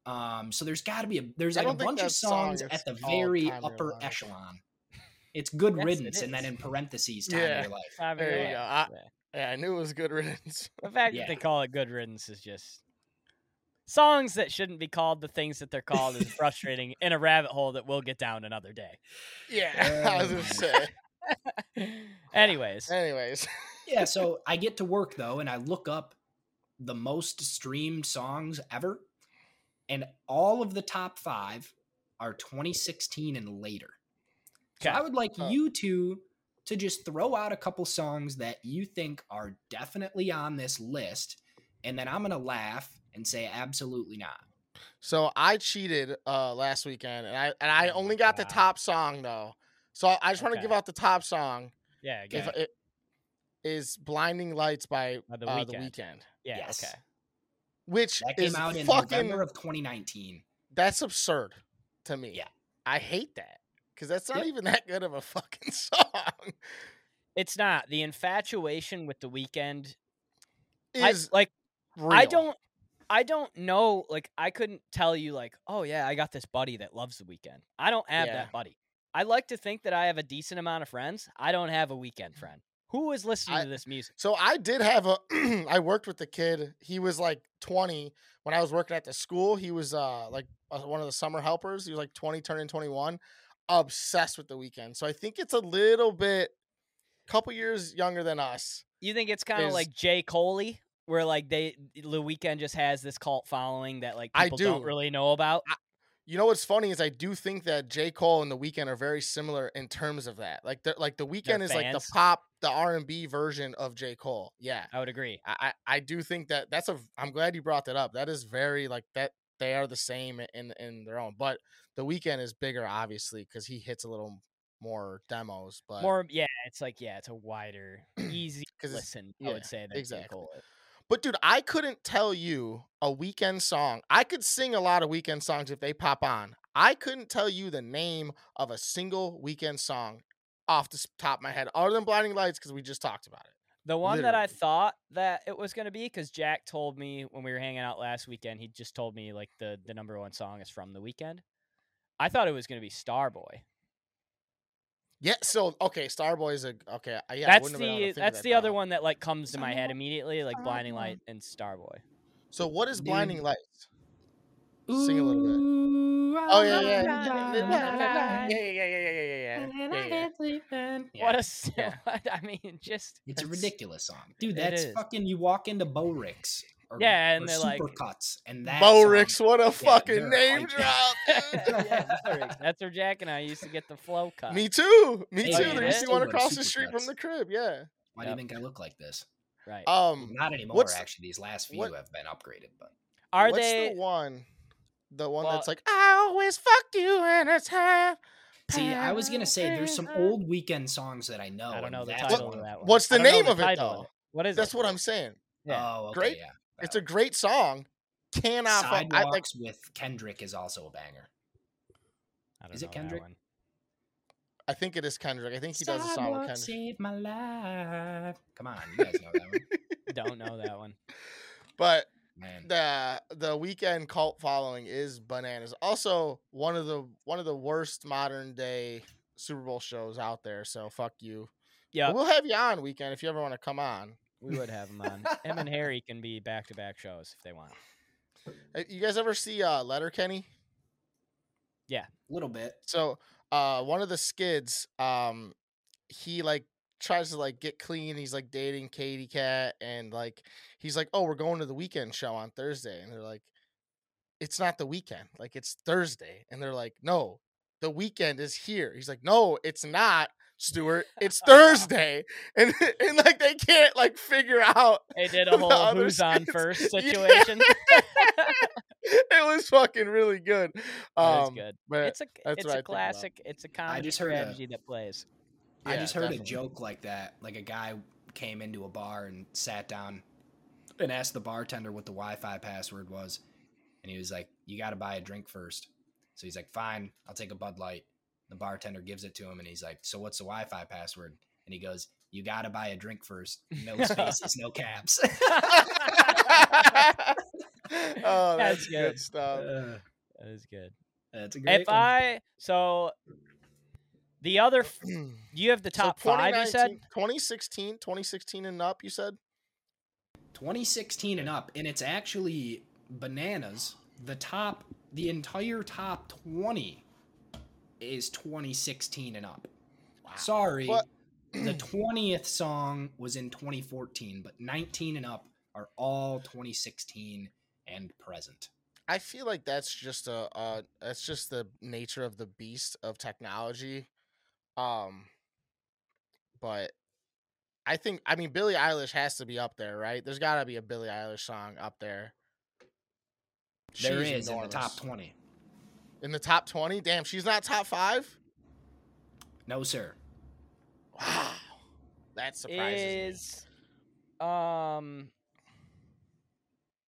S3: Um, so there's got to be a there's like a bunch of
S1: that song
S3: songs at the very
S1: Time of Your
S3: upper echelon. It's good
S2: Yes, it
S3: riddance, and then in parentheses, time
S1: Yeah.
S3: of your life.
S2: Time of
S1: There
S2: your
S1: you
S2: life.
S1: go. I-
S2: Yeah.
S1: Yeah, I knew it was good riddance.
S2: The fact
S3: Yeah.
S2: that they call it good riddance is just songs that shouldn't be called the things that they're called is frustrating in a rabbit hole that we'll get down another day.
S1: yeah, I was gonna
S3: Oh,
S1: say.
S2: Anyways,
S1: Anyways,
S3: yeah, so I get to work though, and I look up the most streamed songs ever, and all of the top five are 2016 and later. So
S2: Okay.
S3: I would like
S1: Huh.
S3: you two to just throw out a couple songs that you think are definitely on this list, and then I'm gonna laugh and say absolutely not.
S1: so I cheated uh last weekend, and I and I
S2: Oh
S1: only got the top song though. So I just want to
S2: Okay.
S1: give out the top song.
S2: yeah,
S1: If
S2: okay.
S1: it is "Blinding Lights" by
S2: By The
S1: uh, the
S2: Weeknd, yeah,
S3: yes.
S2: okay.
S1: which
S3: That
S1: is
S3: came out in
S1: fucking
S3: November of 2019.
S1: that's absurd to me.
S3: Yeah.
S1: I hate that because that's not
S3: Yep.
S1: even that good of a fucking song.
S2: It's not the infatuation with the Weeknd. I,
S1: Is
S2: like
S1: real.
S2: I don't I don't know like I couldn't tell you like, "Oh yeah, I got this buddy that loves the Weeknd." I don't have
S1: Yeah.
S2: that buddy. I like to think that I have a decent amount of friends. I don't have a Weeknd mm. friend. Who is listening
S1: I-
S2: to this music?
S1: So I did have a. I worked with the kid. He was like 20 when I was working at the school. He was uh like uh, one of the summer helpers. He was like 20, turning 21, obsessed with the Weeknd. So I think it's a little bit, couple years younger than us.
S2: You think it's kind of like Jay Coley where like they the Weeknd just has this cult following that like
S1: I
S2: people don't really know about?
S1: You know what's funny is I do think that J Cole and the Weeknd are very similar in terms of that. Like the like the Weeknd is like the pop, the R and B version of J Cole. Yeah,
S2: I would agree.
S1: I I I do think that that's a. I'm glad you brought that up. That is very like that. They are the same in in their own, but the Weeknd is bigger, obviously, because he hits a little more demos, but
S2: More, yeah, it's like yeah, it's a wider, easy listen. I would say than J.
S1: exactly.
S2: Cole.
S1: But dude, I couldn't tell you a Weeknd song. I could sing a lot of Weeknd songs if they pop on. I couldn't tell you the name of a single Weeknd song off the top of my head, other than Blinding Lights, because we just talked about it.
S2: The one that I thought that it was going to be, because Jack told me when we were hanging out last weekend, he just told me like the the number one song is from the Weeknd. I thought it was going to be Starboy.
S1: Yeah. So okay, Starboy is a okay. Yeah, I
S2: that's
S1: wouldn't have been able to
S2: the that's
S1: that
S2: the other one that like comes to my head immediately, like Blinding Light and Starboy.
S1: So what is
S3: Dude.
S1: Blinding Lights? Sing a little bit. Oh yeah, yeah, yeah, yeah, yeah, yeah, yeah, yeah, yeah.
S2: What a s-
S1: Yeah.
S2: I mean, just
S3: It's a ridiculous song, dude. That's fucking. You walk into Borics, or,
S2: Yeah, and
S3: or
S2: they're like-
S3: Supercuts, and that
S1: Borics,
S3: song-
S1: what a fucking name drop.
S2: yeah, Borics. that's where Jack and I used to get the flow cut.
S1: Me too. Me
S2: Hey,
S1: too.
S2: man,
S1: There used to be one
S3: still go to
S1: across the street from the crib. Yeah.
S3: Why
S2: Yep.
S3: do you think I look like this?
S2: right?
S1: Um.
S3: Not anymore. actually, these last few
S1: what-
S3: have been upgraded, but
S2: Are
S1: what's
S2: they?
S1: the one? The one
S2: Well-
S1: that's like, I always fuck you and it's half.
S3: see, I was gonna say there's some old Weeknd songs that I know.
S2: I don't know the title
S3: one
S2: of that one.
S1: What's the
S2: I don't know
S1: name
S2: the
S1: of it,
S2: title
S1: though?
S2: What is it?
S1: That's
S2: it?
S1: what I'm saying.
S2: Yeah.
S3: Oh, okay,
S1: Great.
S3: Yeah.
S1: It's a great song. Cannot fuck. I like.
S3: Sidewalks with Kendrick is also a banger.
S2: I don't
S3: Is it
S2: know that
S3: Kendrick?
S2: one.
S1: I think it is Kendrick. I think he does a song with Kendrick.
S3: saved my life. Come on, you guys know that one,
S2: Don't know that one.
S1: But
S3: man.
S1: the the Weeknd cult following is bananas. Also, one of the one of the worst modern day Super Bowl shows out there. So fuck you.
S2: Yeah,
S1: we'll have you on Weeknd if you ever want to come on.
S2: We would have him on. Him and Harry can be back to back shows if they want.
S1: Hey, You guys ever see uh Letterkenny?
S3: Yeah, a little bit.
S1: So uh one of the skids, um, he like tries to like get clean. He's like dating Katie Cat and like he's like, Oh, we're going to the Weeknd show on Thursday. And they're like, It's not the weekend, like it's Thursday. And they're like, No, the Weeknd is here. He's like, No, it's not, Stewart. It's Thursday. And and like they can't like figure out
S2: They did a whole
S1: other
S2: who's on
S1: skits-
S2: first
S1: Yeah.
S2: situation.
S1: it was fucking really good.
S2: That is
S1: Um,
S2: good. It's a
S1: that's
S2: it's
S1: what I
S2: a classic. It's a comedy
S3: just heard a-
S2: strategy that plays.
S3: I
S1: yeah,
S3: just heard
S1: definitely.
S3: a joke like that. Like a guy came into a bar and sat down and asked the bartender what the Wi-Fi password was, and he was like, "You got to buy a drink first. So he's like, "Fine, I'll take a Bud Light." The bartender gives it to him, and he's like, "So what's the Wi-Fi password?" And he goes, "You got to buy a drink first. No spaces, no caps."
S1: oh,
S2: That's
S1: that's,
S2: good.
S1: good stuff.
S3: Uh,
S2: That is good.
S3: that's a great
S2: If
S3: one.
S2: I so the other you have the
S1: So
S2: top five you said
S1: 2019 2016, 2016 and up, you said?
S3: 2016 and up, and it's actually bananas. The top, the entire top 20 is 2016 and up. Sorry,
S1: What-
S3: the 20th song was in 2014, but 19 and up are all 2016 and present.
S1: I feel like that's just a uh that's just the nature of the beast of technology. Um but I think I mean Billie Eilish has to be up there, right? There's got to be a Billie Eilish song up there.
S3: There
S1: She's
S3: is in the top 20.
S1: In the top 20? Damn, she's not top 5?
S3: No, sir.
S1: Wow. That surprises me.
S2: is um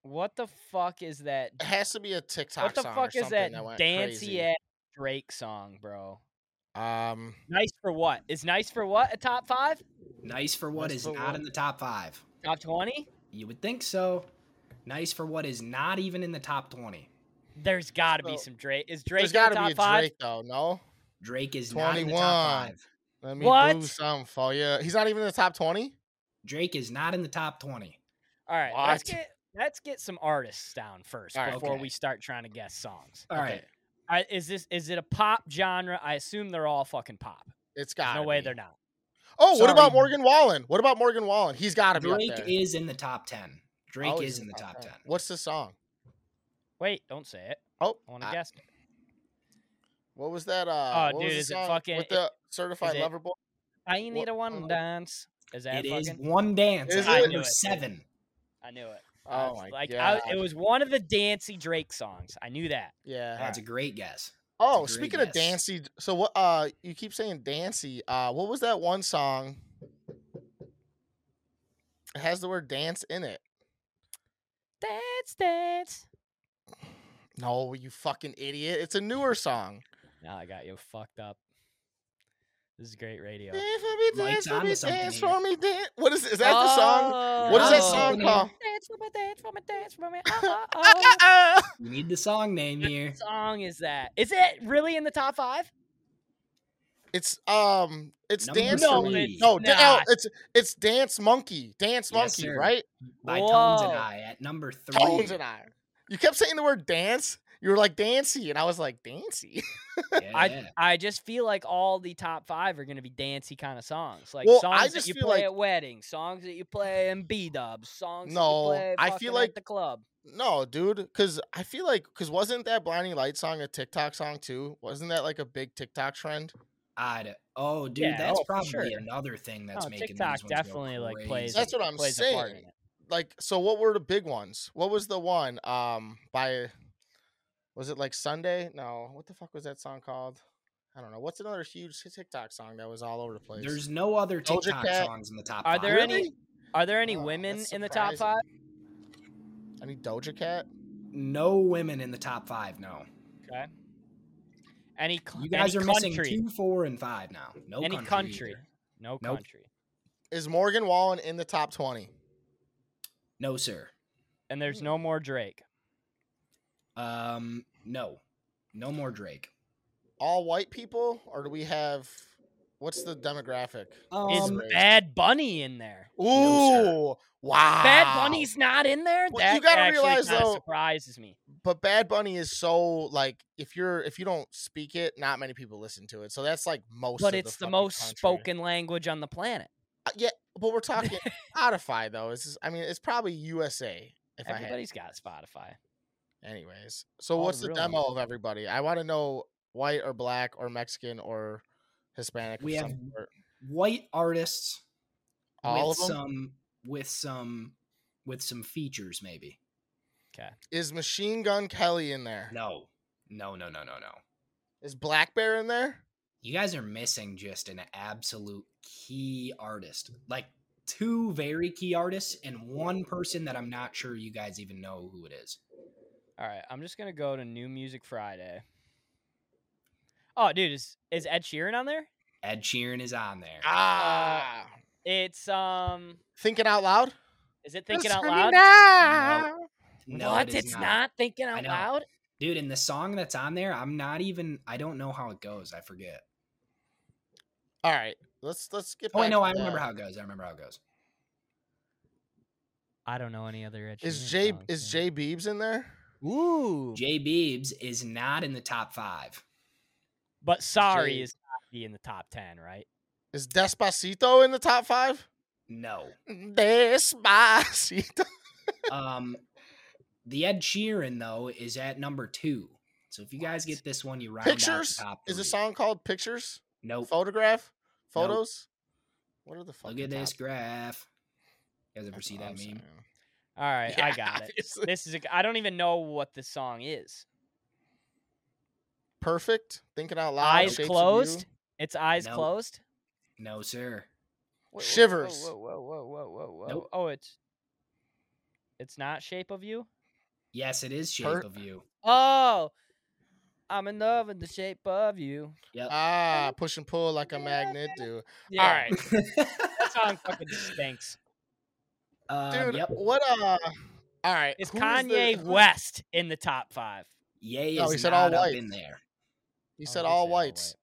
S2: what the fuck is that
S1: It has to be a TikTok song.
S2: what the
S1: song
S2: fuck
S1: or
S2: is that
S1: something went
S2: dancey ass Drake song, bro?
S1: Um
S2: Nice for what? Is nice for what a top five?
S3: Nice for what
S1: Nice
S3: is
S1: for
S3: not
S1: what?
S3: in the top five.
S2: Top twenty?
S3: You would think so. Nice for what is not even in the top 20.
S2: There's got to be some Drake. Is Drake
S1: there's
S2: in the
S1: got to
S2: top
S1: be a
S2: five?
S1: Drake though, no?
S3: Drake is not in the
S1: 21.
S3: top five.
S1: Let me
S2: What?
S1: do something for you. He's not even in the top 20?
S3: Drake is not in the top 20.
S2: All right, let's get let's get some artists down first
S1: All right.
S2: before
S3: Okay.
S2: we start trying to guess songs.
S3: All right.
S2: All right, is this is it a pop genre? I assume they're all fucking pop.
S1: It's
S2: There's
S1: got
S2: no way they're not.
S1: Oh, what about Morgan Wallen? What about Morgan Wallen? He's got to be
S3: Drake
S1: up there.
S3: is in the top 10. Drake
S1: Oh,
S3: is in the top 10.
S1: What's the song?
S2: Wait, don't say it.
S1: Oh,
S2: I want to
S1: I-
S2: guess.
S1: what was that? Uh,
S2: Oh,
S1: what
S2: dude,
S1: the
S2: is it fucking-
S1: with the certified lover boy?
S2: I need
S1: What-
S2: a one
S1: uh,
S2: dance. Is that
S3: It is
S2: fucking?
S3: one dance.
S1: Is
S3: That's
S1: it?
S2: I knew it.
S3: seven.
S2: I knew it.
S1: Oh my
S2: like
S1: god!
S2: I, it was one of the Dancy Drake songs. I knew that.
S1: yeah.
S3: That's a great guess.
S1: Oh,
S3: great
S1: speaking of Dancy, so what? Uh, you keep saying Dancy. Uh, what was that one song? It has the word dance in it.
S2: Dance, dance.
S1: No, you fucking idiot! It's a newer song.
S2: Now I got you fucked up. This is great radio.
S1: Dance for me,
S3: Mike's
S1: dance for
S3: onto
S1: me,
S3: something
S1: dance
S3: here.
S1: for me, dance. What is is that the song? What is that
S3: Oh.
S1: song called?
S2: Dance for me, dance for me, dance for me. Oh, oh,
S1: Ah,
S2: oh.
S1: ah, ah.
S3: You need the song name here.
S2: What song is that? Is it really in the top five?
S1: It's um, it's
S3: Number
S1: dance.
S2: No,
S1: for
S2: it's
S1: no, da- oh,
S2: not.
S1: it's it's dance monkey, dance
S3: Yes,
S1: monkey,
S3: sir.
S1: right?
S3: By Tones and
S2: Whoa.
S3: I at number three.
S1: Tones and I. You kept saying the word dance. You were like dancy, and I was like dancy.
S3: Yeah,
S2: I. I just feel like all the top five are gonna be dancey kind of songs, like
S1: Well,
S2: songs
S1: I
S2: that you play
S1: like-
S2: at weddings, songs that you play in B dubs, songs
S1: No,
S2: that you play
S1: I feel like-
S2: at the club.
S1: No, dude, because I feel like because wasn't that blinding light song a TikTok song too? Wasn't that like a big TikTok trend?
S3: I'd, oh, dude,
S2: Yeah,
S3: that's
S2: oh,
S3: probably
S2: sure.
S3: another thing that's
S2: No,
S3: making
S2: TikTok
S3: these ones go
S2: definitely like plays.
S1: That's what I'm
S2: plays a part in
S1: saying.
S2: It.
S1: Like, so what were the big ones? What was the one? Um, by was it like Sunday? No, what the fuck was that song called? I don't know. What's another huge TikTok song that was all over the place?
S3: There's no other TikTok songs in the top.
S2: Are
S3: five.
S2: there any- Are there any
S1: Oh,
S2: women in the top
S1: surprising.
S2: five?
S1: Any Doja Cat?
S3: No women in the top five. No,
S2: Okay. Any cl-
S3: you guys are
S2: any
S3: missing
S2: country?
S3: two, four, and five now. No
S2: any
S3: country.
S2: country? No
S3: Nope.
S2: country.
S1: Is Morgan Wallen in the top twenty?
S3: No, sir.
S2: And there's no more Drake.
S3: Um, no, no more Drake.
S1: All white people, or do we have? What's the demographic?
S2: Is
S3: Um,
S1: race.
S2: Bad Bunny in there?
S1: Ooh,
S3: No,
S1: wow!
S2: Bad Bunny's not in there.
S1: Well,
S2: that
S1: you gotta
S2: actually
S1: realize,
S2: kinda
S1: though-
S2: surprises me.
S1: but Bad Bunny is so like if you're if you don't speak it, not many people listen to it. So that's like most.
S2: But
S1: of
S2: it's the
S1: fucking
S2: most
S1: country.
S2: spoken language on the planet.
S1: Uh, yeah, but we're talking Spotify though. It's just, I mean, it's probably USA. If I had,
S2: Everybody's got Spotify.
S1: anyways. So what's
S2: the
S1: the demo of everybody? I want to know white or black or Mexican or Hispanic.
S3: We have
S1: sort.
S3: white artists
S1: all
S3: with some with some with some features, maybe.
S2: Okay.
S1: Is Machine Gun Kelly in there?
S3: No, no, no, no, no, no.
S1: Is blackbear in there?
S3: You guys are missing just an absolute key artist. Like two very key artists and one person that I'm not sure you guys even know who it is.
S2: All right. I'm just gonna go to New Music Friday. Oh, dude, is is Ed Sheeran on there?
S3: Ed Sheeran is on there.
S1: Ah,
S2: It's um.
S1: thinking out loud.
S2: Is it thinking out loud?
S1: now.
S3: No,
S2: what?
S3: it is
S2: it's not. thinking out loud.
S3: Dude, and the song that's on there, I'm not even I don't know how it goes. I forget.
S1: All right, let's let's get.
S3: Oh, I
S1: back
S3: know,
S1: to
S3: I remember how it goes. I remember how it goes.
S2: I don't know any other Ed
S1: Is Jay
S2: songs,
S1: is
S2: man.
S1: Jay Beebs in there?
S2: Ooh.
S3: Jay Beebs is not in the top five.
S2: But sorry
S1: Jay-
S2: is not be in the top ten, right?
S1: Is Despacito in the top five?
S3: No.
S1: Despacito.
S3: Um the Ed Sheeran though is at number two. So if you guys get this one, you round out
S1: Pictures
S3: the top.
S1: is a song called Pictures.
S3: Nope.
S1: Photograph.
S3: Nope.
S1: Photos. What are the fuck?
S3: Look at this graph. You guys ever see that meme?
S2: All right, I got it. This is a, I don't even know what this song is.
S1: Perfect. Thinking out loud.
S2: eyes
S1: Shapes of You.
S2: closed. It's eyes
S3: No.
S2: closed.
S3: No, sir.
S2: Whoa, whoa,
S1: Shivers.
S2: Whoa, whoa, whoa, whoa, whoa, whoa.
S3: Nope.
S2: Oh, it's it's not shape of you.
S3: Yes, it is shape
S1: Per-
S3: of you.
S2: Oh, I'm in love with the shape of you.
S3: Yep.
S1: Ah, push and pull like a magnet do.
S2: Yeah,
S1: All right,
S2: that song fucking stinks.
S3: um,
S1: dude.
S3: Yep.
S1: What? Uh. All right.
S2: Is
S1: who
S2: Kanye
S1: the-
S2: West in the top five?
S3: Yay
S1: No,
S3: is
S1: he said all white.
S3: in there.
S1: He
S2: Oh,
S1: said
S2: did
S1: all
S2: say
S1: whites.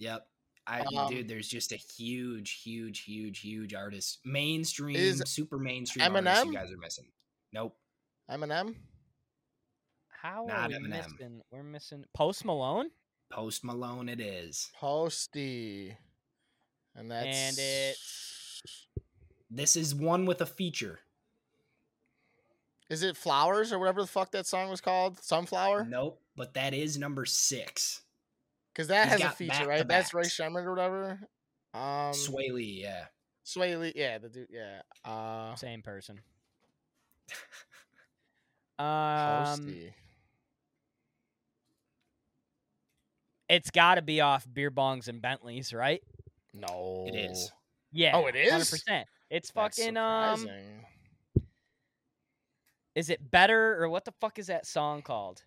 S3: Yep. I
S1: Um,
S3: dude, there's just a huge, huge, huge, huge artist. Mainstream, super mainstream artist you
S1: Eminem?
S3: guys are missing. Nope.
S1: Eminem.
S2: How
S3: Not
S2: are we
S3: Eminem.
S2: missing? We're missing Post Malone.
S3: Post Malone it is.
S1: Posty. And that's
S2: And it-
S3: This is one with a feature.
S1: Is it Flowers or whatever the fuck that song was called? Sunflower?
S3: Nope, but that is number six.
S1: Because that
S3: He's
S1: has a feature, right? That's Ray
S3: back-to-backs.
S1: Sherman or whatever. Um,
S3: Swae Lee, yeah.
S1: Swae Lee, yeah, the dude, yeah. Uh,
S2: Same person. Um,
S1: Posty.
S2: It's got to be off beer bongs and Bentleys, right?
S1: No,
S3: It is.
S2: Yeah.
S1: Oh, it is?
S2: 100%. It's
S1: That's
S2: fucking um is it better or what the fuck is that song called?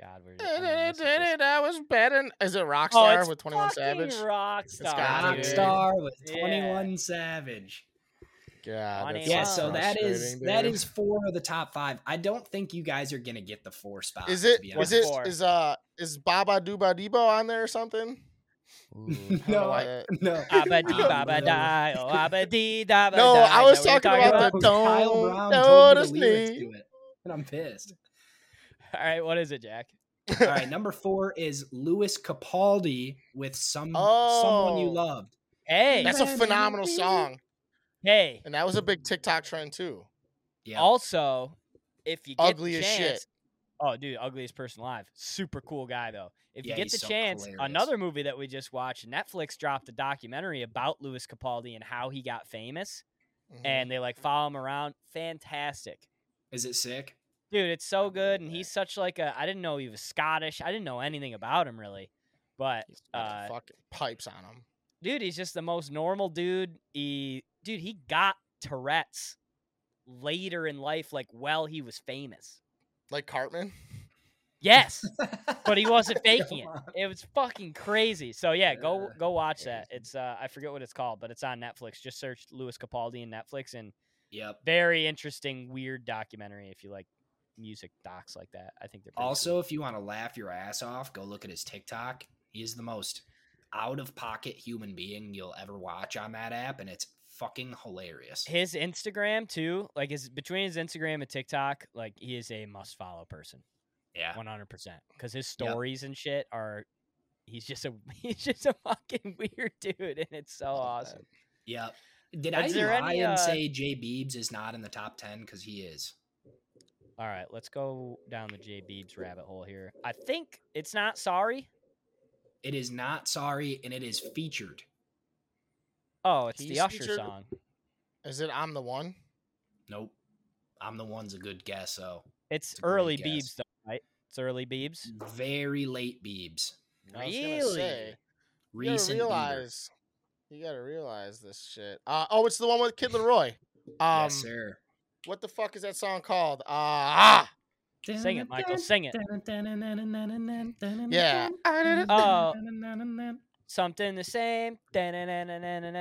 S2: God, where did I mean, this is just-
S1: That was better. Is it
S2: Oh,
S1: Rockstar
S2: it's
S1: with Twenty One Savage?
S2: Rockstar.
S1: gotta be.
S2: dude.
S3: Rockstar with
S2: Yeah.
S3: 21 Savage.
S1: God,
S3: Yeah,
S2: Wow.
S3: so that is
S1: frustrating, dude.
S3: is four of the top five. I don't think you guys are gonna get the four spot.
S1: Is
S3: to
S1: it?
S3: be
S1: Is
S3: honest.
S1: it?
S2: four?
S1: Is uh? Is Baba Dooba Debo on there or something? Ooh, I don't know
S3: no, I, no.
S2: Abba dee
S3: Um,
S2: baba die, oh abba dee da
S1: No. I was
S2: Is that
S1: talking
S2: you're
S1: about
S3: Bro,
S1: the
S3: Kyle
S1: don't
S3: Brown
S1: notice
S3: told me the lyrics
S1: me.
S3: to it, and I'm pissed.
S2: All right, what is it, Jack?
S3: All right, number four is Lewis Capaldi with some someone you
S1: Oh.
S3: loved.
S2: Hey,
S1: That's a phenomenal song,
S2: hey.
S1: and that was a big TikTok trend too.
S3: Yeah,
S2: Also, if you get
S1: Ugly
S2: the
S1: as
S2: chance,
S1: shit.
S2: Oh, dude, ugliest person alive. Super cool guy though. If
S3: Yeah,
S2: you get the
S3: so
S2: chance,
S3: hilarious.
S2: another movie that we just watched, Netflix dropped a documentary about Lewis Capaldi and how he got famous,
S1: Mhm.
S2: and they like follow him around. Fantastic.
S3: is it sick?
S2: Dude, it's so good, and he's such like a. I didn't know he was Scottish. I didn't know anything about him really, but
S1: He's got
S2: uh,
S1: fucking pipes on him.
S2: dude, he's just the most normal dude. He, dude, he got Tourette's later in life, like while he was famous.
S1: Like Cartman.
S2: Yes, but he wasn't faking it. It was fucking crazy. So yeah, go go watch that. It's uh I forget what it's called, but it's on Netflix. Just search Lewis Capaldi in Netflix and
S3: Yep.
S2: very interesting, weird documentary if you like music docs like that. I think they're
S3: Also,
S2: cool.
S3: if you want to laugh your ass off, go look at his TikTok. He is the most out of pocket human being you'll ever watch on that app, and it's fucking hilarious.
S2: his Instagram too, like his between his Instagram and TikTok, like he is a must follow person.
S3: Yeah.
S2: One hundred percent. Because his
S3: Yep.
S2: stories and shit are he's just a he's just a fucking weird dude and it's so awesome.
S3: Yep. Did
S2: Is
S3: I
S2: there
S3: lie
S2: any,
S3: and
S2: uh,
S3: say Jay Beebs is not in the top 10? Because he is.
S2: All right, let's go down the Jay Beebs rabbit hole here. I think it's not sorry.
S3: It is not sorry, and it is featured.
S2: Oh, it's
S1: He's
S2: the Usher
S1: featured?
S2: song.
S1: Is it I'm the one?
S3: Nope. I'm the one's a good guess, though.
S2: It's
S3: It's a great
S2: early
S3: guess.
S2: Beebs though, right? It's early Beebs.
S3: Very late Beebs.
S1: I was gonna
S2: Really?
S1: say, you gotta
S3: Recent Bieber.
S1: realize. You gotta realize this shit. Uh, oh, it's the one with Kid LAROI. Um,
S3: yes, sir.
S1: what the fuck is that song called? Uh, ah,
S2: Sing it, Michael. Sing it.
S1: yeah. I did it.
S2: Oh. Something the same.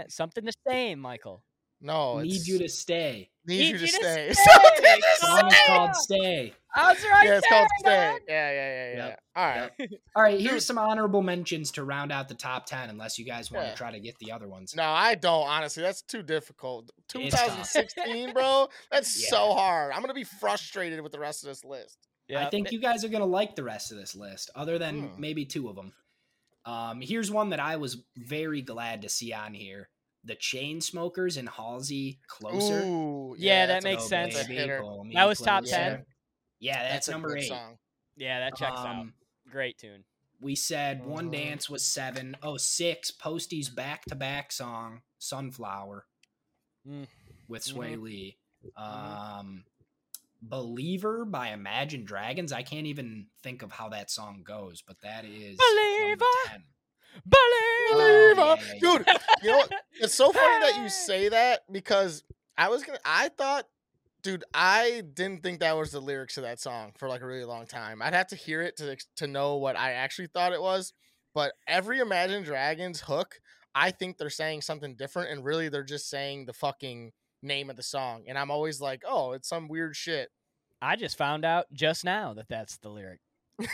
S2: Something the same, Michael.
S1: no,
S3: Need you to stay.
S1: need, you to stay.
S2: stay.
S1: Something to
S3: Song is called Stay.
S2: I was right
S1: Yeah, it's
S2: there,
S1: called Stay. Yeah, yeah, yeah, yeah.
S3: Yep,
S1: All right.
S3: All right, here's some honorable mentions to round out the top 10, unless you guys want
S1: Yeah.
S3: to try to get the other ones.
S1: No, I don't. Honestly, that's too difficult. 2016, bro. That's
S3: Yeah.
S1: so hard. I'm gonna be frustrated with the rest of this list.
S3: I think you guys are going to like the rest of this list, other than
S1: Hmm.
S3: maybe two of them. Um, here's one that I was very glad to see on here the Chainsmokers and Halsey closer.
S1: Ooh,
S2: Yeah, that makes
S3: Oh,
S2: sense.
S3: baby,
S1: hitter.
S3: call me
S2: That was top 10?
S3: Yeah, that's,
S1: That's
S3: number eight.
S1: song.
S2: Yeah, that checks out.
S3: Um,
S2: Great tune.
S3: We said one
S1: Mhm.
S3: dance was seven. Oh, six. Posty's back to back song, Sunflower,
S2: Mm.
S3: with Sway
S1: Mhm.
S3: Lee. Um, Believer by Imagine Dragons. I can't even think of how that song goes, but that is
S2: Believer. Believer.
S3: Oh, yeah, yeah,
S1: Dude, you know what? It's so funny that you say that because I was gonna. I thought, dude, I didn't think that was the lyrics to that song for like a really long time. I'd have to hear it to to know what I actually thought it was. But every Imagine Dragons hook, I think they're saying something different, and really they're just saying the fucking name of the song. And I'm always like, oh, it's some weird shit.
S2: I just found out just now that that's the lyric.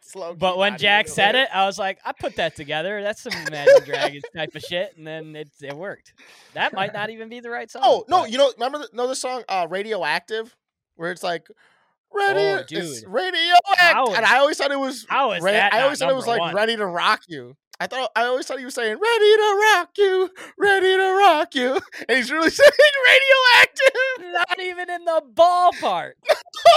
S1: Slow.
S2: But when Jack said it, I was like, I put that together. That's some Imagine Dragons type of shit, and then it it worked. That might not even be the right song.
S1: Oh no,
S2: but-
S1: you know, remember the, know the song uh, "Radioactive," where it's like radio,
S2: Oh,
S1: it's
S2: dude.
S1: radioactive,
S2: How
S1: and I always thought it was.
S2: how is
S1: ra-
S2: that
S1: I always thought it was like
S2: one?
S1: "Ready to Rock You." I thought I always thought he was saying "Ready to rock you, ready to rock you," and he's really saying "radioactive."
S2: not even in the ballpark.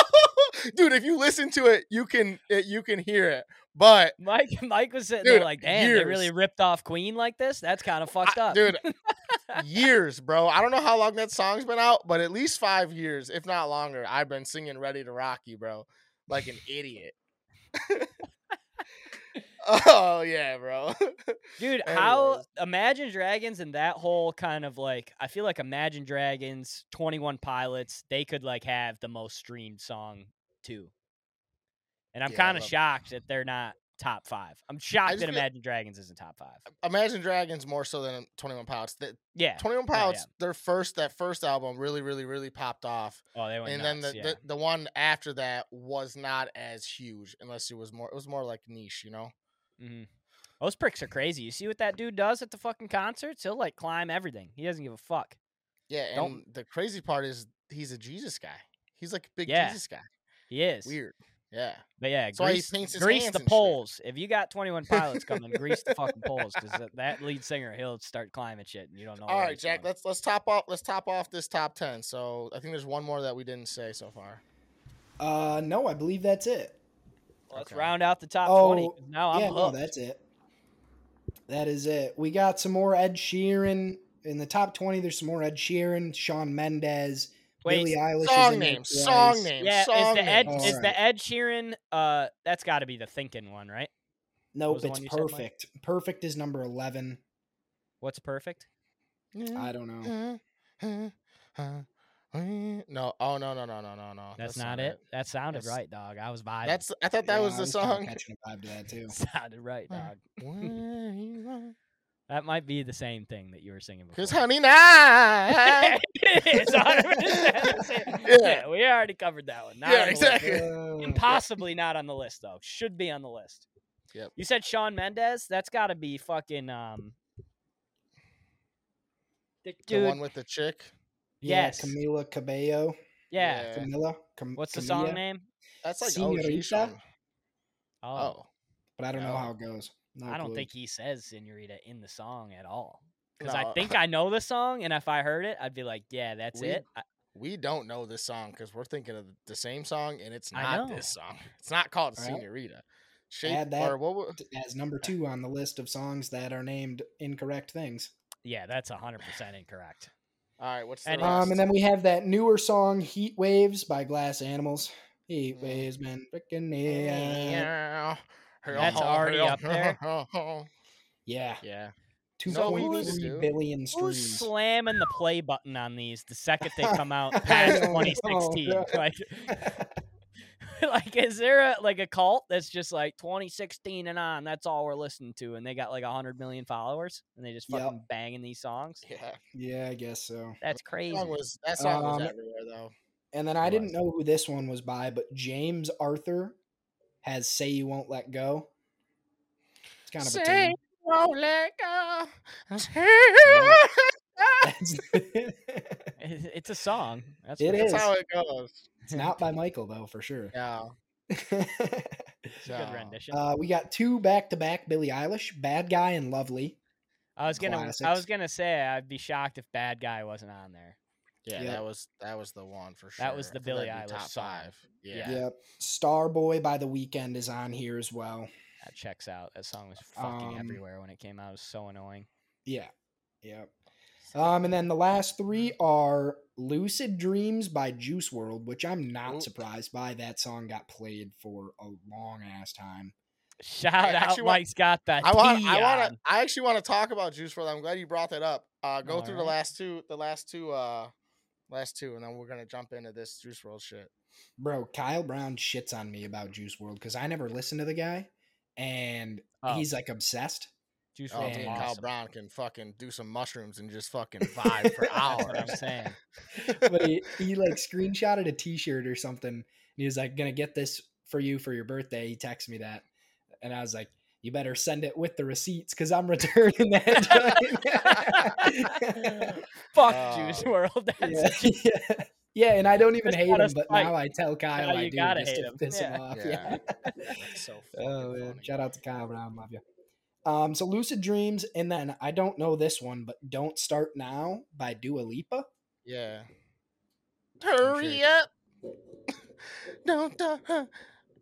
S1: Dude, if you listen to it, you can it, you can hear it. But
S2: Mike Mike was sitting
S1: Dude,
S2: there like, damn, they really ripped off Queen like this. That's kind of fucked
S1: I-
S2: up,
S1: dude, years, bro. I don't know how long that song's been out, but at least five years, if not longer. I've been singing "Ready to Rock You," bro. like an idiot. Oh yeah, bro.
S2: Dude, how. Imagine Dragons and that whole kind of like I feel like Imagine Dragons, 21 Pilots, they could like have the most streamed song too. And I'm
S1: Yeah,
S2: kind of shocked that they're not top 5. I'm shocked that Imagine Dragons isn't top 5.
S1: Imagine Dragons more so than Twenty One Pilots. The,
S2: Yeah.
S1: Twenty One
S2: No, yeah.
S1: Pilots, their first that first album really, really, really popped off,
S2: Oh, they went
S1: and
S2: nuts,
S1: then the,
S2: yeah.
S1: the the one after that was not as huge, unless it was more. It was more like niche, you know.
S2: Mhm. Those pricks are crazy. You see what that dude does at the fucking concerts? He'll like climb everything. He doesn't give a fuck.
S1: Yeah, and
S2: Don't-
S1: the crazy part is he's a Jesus guy. He's like a big
S2: Yeah.
S1: Jesus guy.
S2: He is.
S1: Weird. Yeah.
S2: But yeah,
S1: That's why he
S2: grease,
S1: paints his
S2: grease
S1: hands
S2: the
S1: and shit.
S2: poles. If you got 21 pilots coming, grease the fucking poles because that, that lead singer, he'll start climbing shit and you don't know.
S1: All
S2: where
S1: right,
S2: he's
S1: Jack.
S2: going.
S1: Let's let's top off. Let's top off this top ten. So I think there's one more that we didn't say so far.
S3: Uh, no, I believe that's it.
S2: Let's
S1: Okay.
S2: round out the top
S3: Oh,
S2: 20. 'cause Now I'm
S3: yeah, no, that's it. That is it. We got some more Ed Sheeran in the top twenty. There's some more Ed Sheeran, Shawn Mendes,
S2: Wait,
S3: Billie Eilish. is
S1: Song
S3: in there
S1: name. Song
S3: twice.
S1: name.
S2: yeah,
S1: Song
S2: is the Ed
S1: name.
S2: is
S3: Alright.
S2: the Ed Sheeran? Uh, that's got to be the thinking one, right?
S3: Nope, it's
S2: one you said,
S3: perfect. Perfect is number eleven.
S2: What's perfect?
S3: I don't know.
S1: No. Oh no no no no no no.
S2: That's, not, it. That sounded
S1: That's-
S2: right, dog. I was vibing.
S1: That's. I thought that
S3: Yeah,
S1: was
S3: I
S1: the
S3: kinda
S1: song.
S3: Catching a vibe to that too.
S2: sounded right, dog. That might be the same thing that you were singing before.
S1: Cause honey night.
S2: It's 100% the same.
S1: Yeah.
S2: yeah, we already covered that one. Not
S1: Yeah,
S2: on the list.
S1: exactly.
S2: Impossibly not on the list though. Should be on the list.
S1: Yep.
S2: You said Shawn Mendes. That's got to be fucking um. the
S1: The one with the chick.
S3: Yeah, Camila Cabello.
S2: yeah.
S1: Yeah.
S3: Camila. Cam-
S2: What's the
S3: Camila,
S2: song name?
S1: That's like
S3: Senorita?
S1: OG
S2: Oh,
S1: Oh.
S3: But I don't know how it goes. No
S2: I don't
S3: clue.
S2: think he says "Senorita" in the song at all. Because I think I know the song, and if I heard it, I'd be like, "Yeah, that's
S1: We-
S2: it." I,
S1: We don't know this song because we're thinking of the same song, and it's not this song. It's not called
S3: Well,
S1: Senorita. Shape
S3: add that
S1: or what? wa-
S3: as number two on the list of songs that are named incorrect things.
S2: yeah, that's hundred percent incorrect.
S1: All right, what's the
S2: And-
S1: rest?
S3: Um, and then we have that newer song "Heat Waves" by Glass Animals. Heat
S1: Mm.
S3: waves, man, freaking yeah.
S2: That's already up there?
S3: Yeah,
S2: Yeah.
S3: two
S1: So we
S3: point
S1: need to
S3: three
S2: Who's slamming the play button on these the second they come out past
S3: don't know,
S2: 2016? Like, like, is there a like a cult that's just like 2016 and on? That's all we're listening to, and they got like hundred million followers, and they just
S3: Yep.
S2: fucking banging these songs.
S1: Yeah,
S3: yeah, I guess so.
S2: That's
S1: that
S2: crazy.
S1: song was that song was
S3: Um,
S1: everywhere though.
S3: And then I
S2: It
S3: didn't
S2: was.
S3: know who this one was by, but James Arthur has "Say You Won't Let Go." It's kind of a
S1: Say
S3: tune.
S1: won't let go. Say
S3: Yeah.
S1: That's
S3: It's-
S2: a song. That's
S3: It
S2: for
S3: is.
S1: how it goes.
S3: it's not by Michael though, for sure.
S1: Yeah.
S2: Good rendition.
S3: uh, we got two back-to-back Billie Eilish, "Bad Guy" and "Lovely."
S2: I was gonna. I was gonna say I'd be shocked if Bad Guy wasn't on there.
S1: Yeah,
S3: Yep.
S1: that was that was the one for sure.
S2: That was the
S1: I thought
S2: Billie Eilish
S1: top
S2: song.
S1: five. Yeah.
S2: Yeah.
S3: Yep. "Starboy" by The Weeknd is on here as well.
S2: That checks out. That song was fucking
S3: Um,
S2: everywhere when it came out. It was so annoying.
S3: Yeah. Yep. Um, and then the last three are "Lucid Dreams" by Juice WRLD, which I'm not
S1: Ooh.
S3: surprised by. That song got played for a long ass time.
S2: Shout
S1: I
S2: out,
S1: actually want-
S2: Mike's got that.
S1: I want. I want to. I actually want to talk about Juice WRLD. I'm glad you brought that up. Uh, go through the last two. The last two. Uh, last two, and then we're gonna jump into this Juice WRLD shit.
S3: Bro, Kyle Brown shits on me about Juice World because I never listened to the guy, and
S2: Oh.
S3: he's like obsessed.
S2: Juice
S1: Oh,
S2: WRLD's
S1: me
S3: Man.
S1: and Kyle. Brown can fucking do some mushrooms and just fucking vibe for
S2: That's
S1: hours.
S2: what I'm saying.
S3: but he, he like screenshotted a t-shirt or something and he was like gonna get this for you for your birthday he texted me that and i was like you better send it with the receipts because i'm returning that
S2: Fuck
S1: Oh.
S2: Juice WRLD. That's
S3: yeah, yeah. yeah and i don't even
S2: Just
S3: hate him but
S2: spite.
S3: now i tell kyle
S2: Now
S3: i
S2: you
S3: do
S2: gotta
S3: just
S2: hate
S3: to
S2: him.
S3: piss him
S2: Yeah.
S3: off
S1: Yeah.
S3: yeah,
S1: That's so
S3: oh man shout out to kyle brown love you um so lucid dreams and then i don't know this one but don't start now by Dua Lipa.
S1: Yeah. Hurry
S2: you-
S1: up. Don't stop.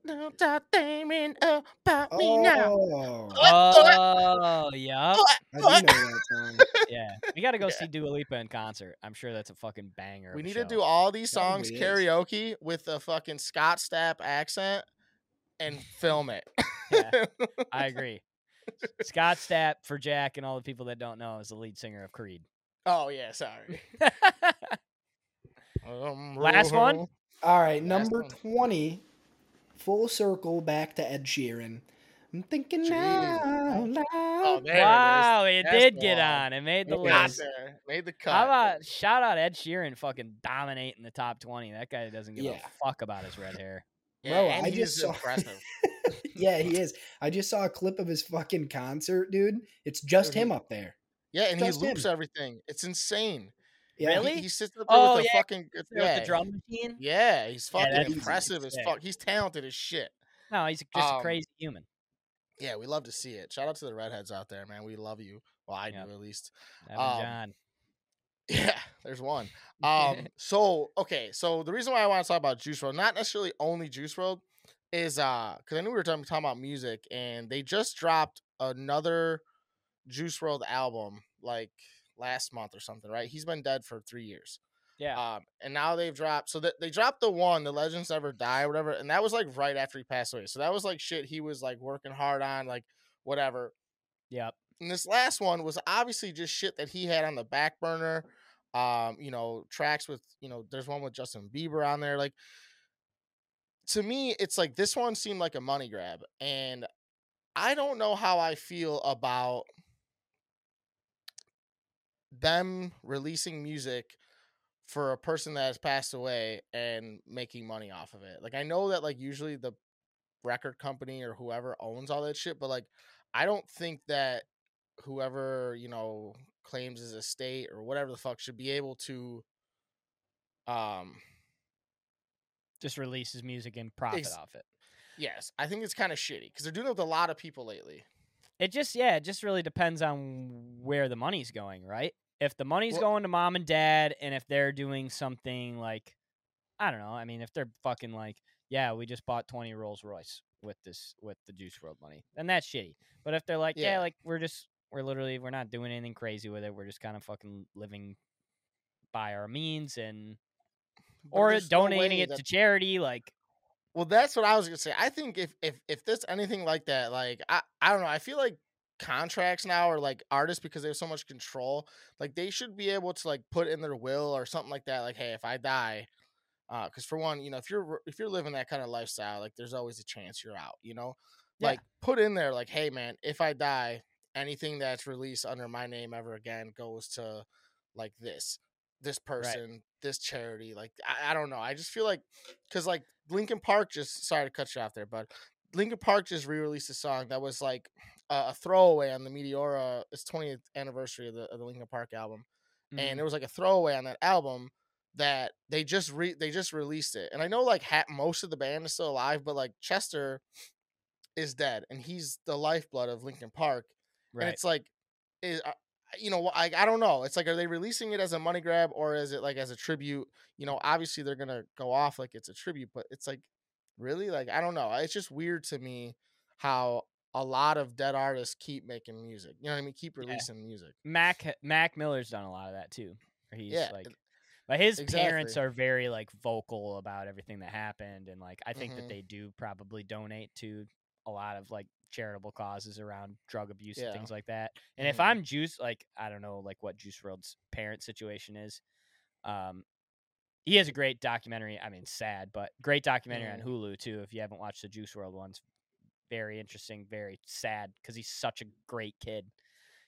S1: Don't stop thinking about me now.
S3: oh
S2: Oh, yeah.
S3: i do know that song
S2: Yeah. We got to go
S1: Yeah.
S2: see Dua Lipa in concert. I'm sure that's a fucking banger.
S1: We need
S2: show.
S1: to do all these songs
S3: Probably is.
S1: karaoke with a fucking Scott Stapp accent and film it.
S2: Yeah. I agree. Scott Stapp for Jack and all the people that don't know is the lead singer of Creed.
S1: oh yeah, sorry. Um,
S2: Last one?
S3: All right,
S1: Last
S3: number
S1: one.
S3: 20, full circle back to Ed Sheeran. I'm thinking
S1: Jeez.
S3: out loud.
S1: Oh,
S2: wow, it,
S1: That's
S2: did
S1: the
S2: get on. It made the
S3: It
S1: it is. Got
S2: list.
S1: there. Made the cut.
S2: How about shout out Ed Sheeran fucking dominating the top 20? That guy doesn't give
S3: Yeah.
S2: a fuck about his red hair.
S1: Yeah,
S3: Bro,
S1: and
S3: I
S1: he's
S3: just saw-
S1: impressive.
S3: yeah, he is. I just saw a clip of his fucking concert, dude. It's just
S1: Dude,
S3: him up there.
S1: Yeah, and he loops
S3: him.
S1: everything. It's insane.
S3: Yeah,
S2: Really?
S1: He, he sits up there
S2: Oh,
S1: with a
S2: yeah,
S1: fucking
S2: There
S1: yeah,
S2: with the drum machine?
S1: Yeah, he's fucking
S2: that's
S1: impressive as fuck. He's talented as shit.
S2: No, he's just a
S1: Um,
S2: crazy human.
S1: Yeah, we love to see it. Shout out to the redheads out there, man. We love you. Well, I
S2: Yep.
S1: do at least. Um,
S2: John.
S1: Yeah, there's one. Um, so okay, so the reason why I want to talk about Juice WRLD, not necessarily only Juice WRLD, is uh, because I knew we were talking, talking about music, and they just dropped another Juice WRLD album like last month or something, right? He's been dead for three years.
S2: yeah.
S1: Um, and now they've dropped so that they dropped the one, the Legends Never Die, or whatever, and that was like right after he passed away. So that was like shit he was like working hard on, like whatever.
S2: yep.
S1: And this last one was obviously just shit that he had on the back burner. Um, you know, tracks with, you know, there's one with Justin Bieber on there. Like to me, it's like this one seemed like a money grab. And I don't know how I feel about them releasing music for a person that has passed away and making money off of it. Like I know that like usually the record company or whoever owns all that shit, but like I don't think that whoever, you know, claims his estate or whatever the fuck should be able to um
S2: Just release his music and profit
S1: Ex-
S2: off it.
S1: yes, I think it's kind of shitty cuz they're doing it with a lot of people lately.
S2: It just yeah, it just really depends on where the money's going, right? If the money's
S1: Well-
S2: going to mom and dad and if they're doing something like I don't know, I mean if they're fucking like, yeah, we just bought 20 Rolls Royce with this with the Juice WRLD money. Then that's shitty. But if they're like, yeah,
S1: Yeah.
S2: like we're just we're literally we're not doing anything crazy with it. We're just kind of fucking living by our means and
S1: But
S2: or
S1: there's no
S2: donating it
S1: that-
S2: to charity like
S1: Well, that's what I was gonna say. I think if if if there's anything like that, like I I don't know, I feel like contracts now are like artists because they have so much control. Like they should be able to like put in their will or something like that. Like, hey, if I die, uh because for one, you know, if you're if you're living that kind of lifestyle, like there's always a chance you're out. You know,
S2: Yeah.
S1: like put in there, like, hey, man, if I die, anything that's released under my name ever again goes to like this this person this charity like I, I don't know i just feel like because like Linkin Park just sorry to cut you off there but Linkin Park just re-released a song that was like a, a throwaway on the meteora it's 20th anniversary of the, of the Linkin Park album
S2: mm,
S1: and it was like a throwaway on that album that they just re they just released it and i know like ha- most of the band is still alive but like chester is dead and he's the lifeblood of Linkin Park and it's like, is uh, you know, I I don't know. It's like, are they releasing it as a money grab or is it like as a tribute? You know, obviously they're gonna go off like it's a tribute, but it's like, really, like I don't know. It's just weird to me how a lot of dead artists keep making music. You know what I mean? Keep releasing music.
S2: Mac Mac Miller's done a lot of that too. He's
S1: Yeah,
S2: like, but his parents are very like vocal about everything that happened, and like I think
S1: Mhm.
S2: that they do probably donate to a lot of like charitable causes around drug abuse
S1: Yeah.
S2: and things like that. And if
S1: Mhm.
S2: I'm Juice, like I don't know like what Juice WRLD's parent situation is. Um, he has a great documentary. I mean, sad, but great documentary on
S1: Mhm.
S2: Hulu too. If you haven't watched the Juice WRLD ones, very interesting, very sad because he's such a great kid.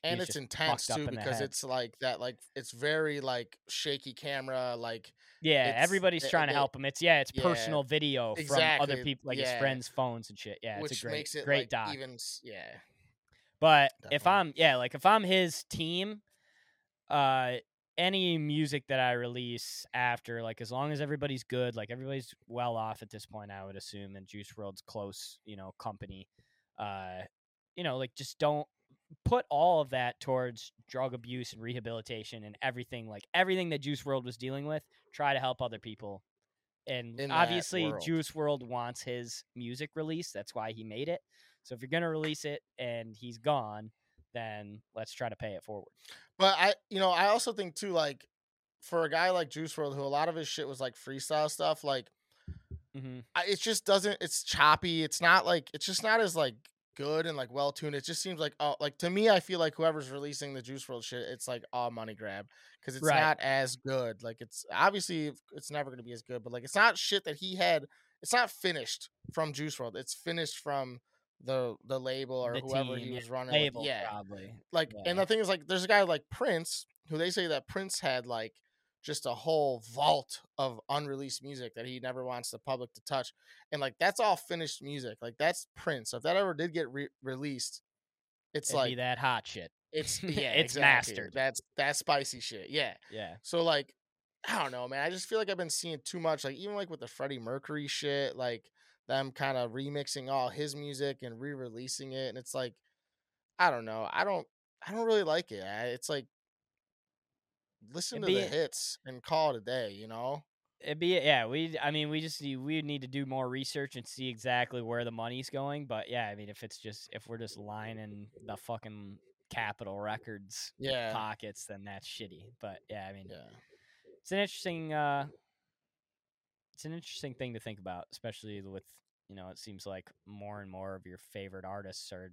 S1: And it's intense too because it's like that. Like it's very like shaky camera. Like
S2: Yeah, everybody's trying to help him. It's yeah, it's
S1: yeah,
S2: personal video from other people, like his friends' phones and shit. Yeah,
S1: which
S2: it's a great,
S1: makes it
S2: great
S1: like
S2: doc.
S1: even yeah.
S2: But if I'm yeah, like if I'm his team, uh any music that I release after, like as long as everybody's good, like everybody's well off at this point, I would assume, and Juice WRLD's close, you know, company. Uh you know, like just don't put all of that towards drug abuse and rehabilitation and everything, like everything that Juice WRLD was dealing with, try to help other people. And
S1: In
S2: obviously
S1: world.
S2: Juice WRLD wants his music released. That's why he made it. So if you're gonna release it and he's gone, then let's try to pay it forward.
S1: But I, you know, I also think too, like for a guy like Juice WRLD, who a lot of his shit was like freestyle stuff, like
S2: Mm-hmm.
S1: I, it just doesn't. It's choppy. It's not like it's just not as like good and like well tuned. It just seems like oh, like to me, I feel like whoever's releasing the Juice WRLD shit, it's like all money grab because it's
S2: Right.
S1: not as good. Like it's obviously it's never gonna be as good, but like it's not shit that he had. It's not finished from Juice WRLD. It's finished from the the label or
S2: The
S1: whoever
S2: team,
S1: he was running.
S2: Label,
S1: with. Yeah,
S2: probably.
S1: like
S2: Yeah.
S1: and the thing is like there's a guy like prince who they say that prince had like just a whole vault of unreleased music that he never wants the public to touch and like that's all finished music like that's prince so if that ever did get re- released it's
S2: It'd
S1: like
S2: be that hot shit.
S1: it's yeah
S2: It's
S1: exactly.
S2: mastered.
S1: that's that's spicy shit yeah
S2: Yeah.
S1: so like i don't know man i just feel like i've been seeing too much like even like with the freddie mercury shit like them kind of remixing all his music and re-releasing it and it's like i don't know i don't i don't really like it I- it's like listen to the hits and call it a day you know
S2: It'd be yeah. We I mean we just need we need to do more research and see exactly where the money's going. But yeah, I mean if it's just if we're just lining the fucking Capitol Records
S1: yeah
S2: pockets, then that's shitty. But yeah, I mean
S1: yeah
S2: it's an interesting uh it's an interesting thing to think about, especially with you know it seems like more and more of your favorite artists are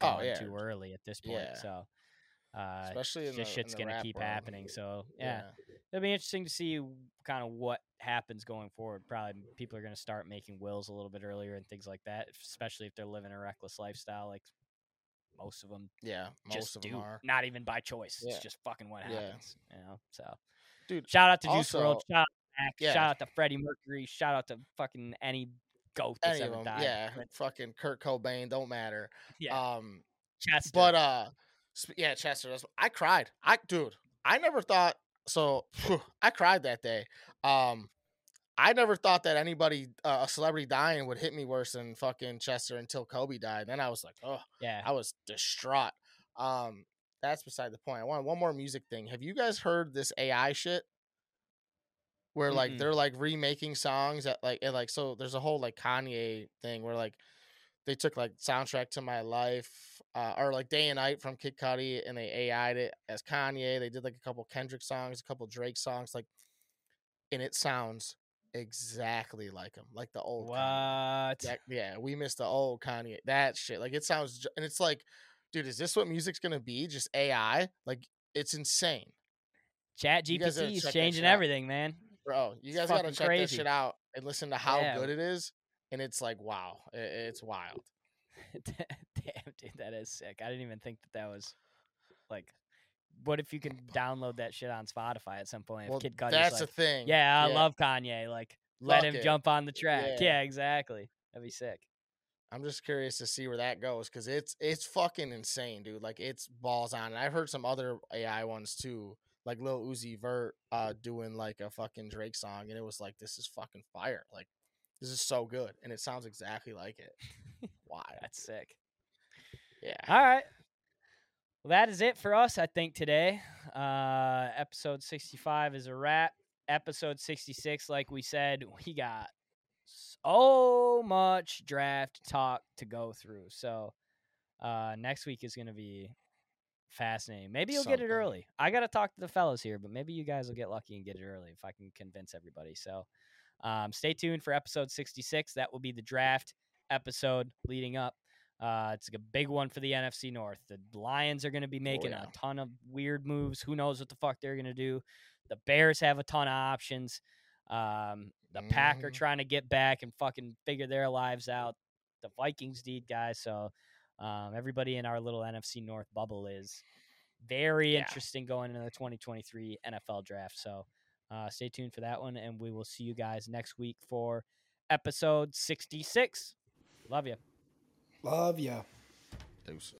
S1: Oh, yeah.
S2: too early at this point.
S1: Yeah.
S2: So uh,
S1: especially in
S2: just
S1: the,
S2: shit's
S1: the
S2: gonna keep
S1: world.
S2: happening. So yeah, it'll be interesting to see kind of what happens going forward. Probably people are going to start making wills a little bit earlier and things like that, especially if they're living a reckless lifestyle, like most of them
S1: yeah most of
S2: do.
S1: them are
S2: Not even by choice.
S1: Yeah.
S2: It's just fucking what
S1: Yeah.
S2: happens. You know. So,
S1: Dude,
S2: shout out to Juice
S1: WRLD.
S2: Shout out to Mac.
S1: Yeah.
S2: Shout out to Freddie Mercury. Shout out to fucking any goat that's
S1: any of
S2: ever
S1: them
S2: died.
S1: yeah fucking kurt cobain don't matter
S2: yeah.
S1: um
S2: Chester.
S1: But uh, yeah, Chester. I cried. I dude, I never thought so. I cried that day. Um, I never thought that anybody, uh, a celebrity dying, would hit me worse than fucking Chester until Kobe died. Then I was like, oh,
S2: yeah.
S1: I was distraught. Um, that's beside the point. I want one more music thing. Have you guys heard this AI shit? Where like
S2: Mm-mm.
S1: they're like remaking songs that like and like so there's a whole like Kanye thing where like they took like soundtrack to my life uh, or like day and night from Kid Cudi and they AI'd it as Kanye. They did like a couple Kendrick songs, a couple Drake songs, like and it sounds exactly like him, like the old Kanye.
S2: What?
S1: That- yeah, we missed the old Kanye. That shit. Like it sounds and it's like, dude, is this what music's gonna be? Just AI? Like it's insane.
S2: Chat
S1: You guys gotta
S2: GPT is changing everything, man.
S1: Bro, you
S2: It's
S1: guys gotta check
S2: crazy.
S1: that shit out and listen to how
S2: Yeah.
S1: good it is. And it's like, wow, it's wild.
S2: Damn, dude, that is sick. I didn't even think that that was like. What if you can download that shit on Spotify at some point? If
S1: Well,
S2: Kid Cudi's
S1: that's
S2: like,
S1: the thing.
S2: yeah, I love Kanye. Like, let
S1: Fuck
S2: him
S1: it.
S2: jump on the track.
S1: Yeah.
S2: Yeah. exactly. That'd be sick.
S1: I'm just curious to see where that goes because it's it's fucking insane, dude. Like it's balls on. And I've heard some other AI ones too, like Lil Uzi Vert uh doing like a fucking Drake song, and it was like, this is fucking fire. Like this is so good, and it sounds exactly like it. Why?
S2: That's sick.
S1: Yeah.
S2: All right. Well, that is it for us, I think, today. Uh, episode 65 is a wrap. Episode 66, like we said, we got so much draft talk to go through. So uh, next week is going to be fascinating. Maybe you'll get it early. I got to talk to the fellows here, but maybe you guys will get lucky and get it early if I can convince everybody. So um, stay tuned for episode 66. That will be the draft episode leading up. Uh, it's a big one for the NFC North. The Lions are going to be making
S1: yeah.
S2: a ton of weird moves. Who knows what the fuck they're going to do? The Bears have a ton of options. Um, the Pack are trying to get back and fucking figure their lives out. The Vikings need guys. So um, everybody in our little NFC North bubble is very
S1: Yeah.
S2: interesting going into the 2023 NFL draft. So uh, stay tuned for that one, and we will see you guys next week for episode 66. Love you.
S3: Love ya.
S1: Deuces.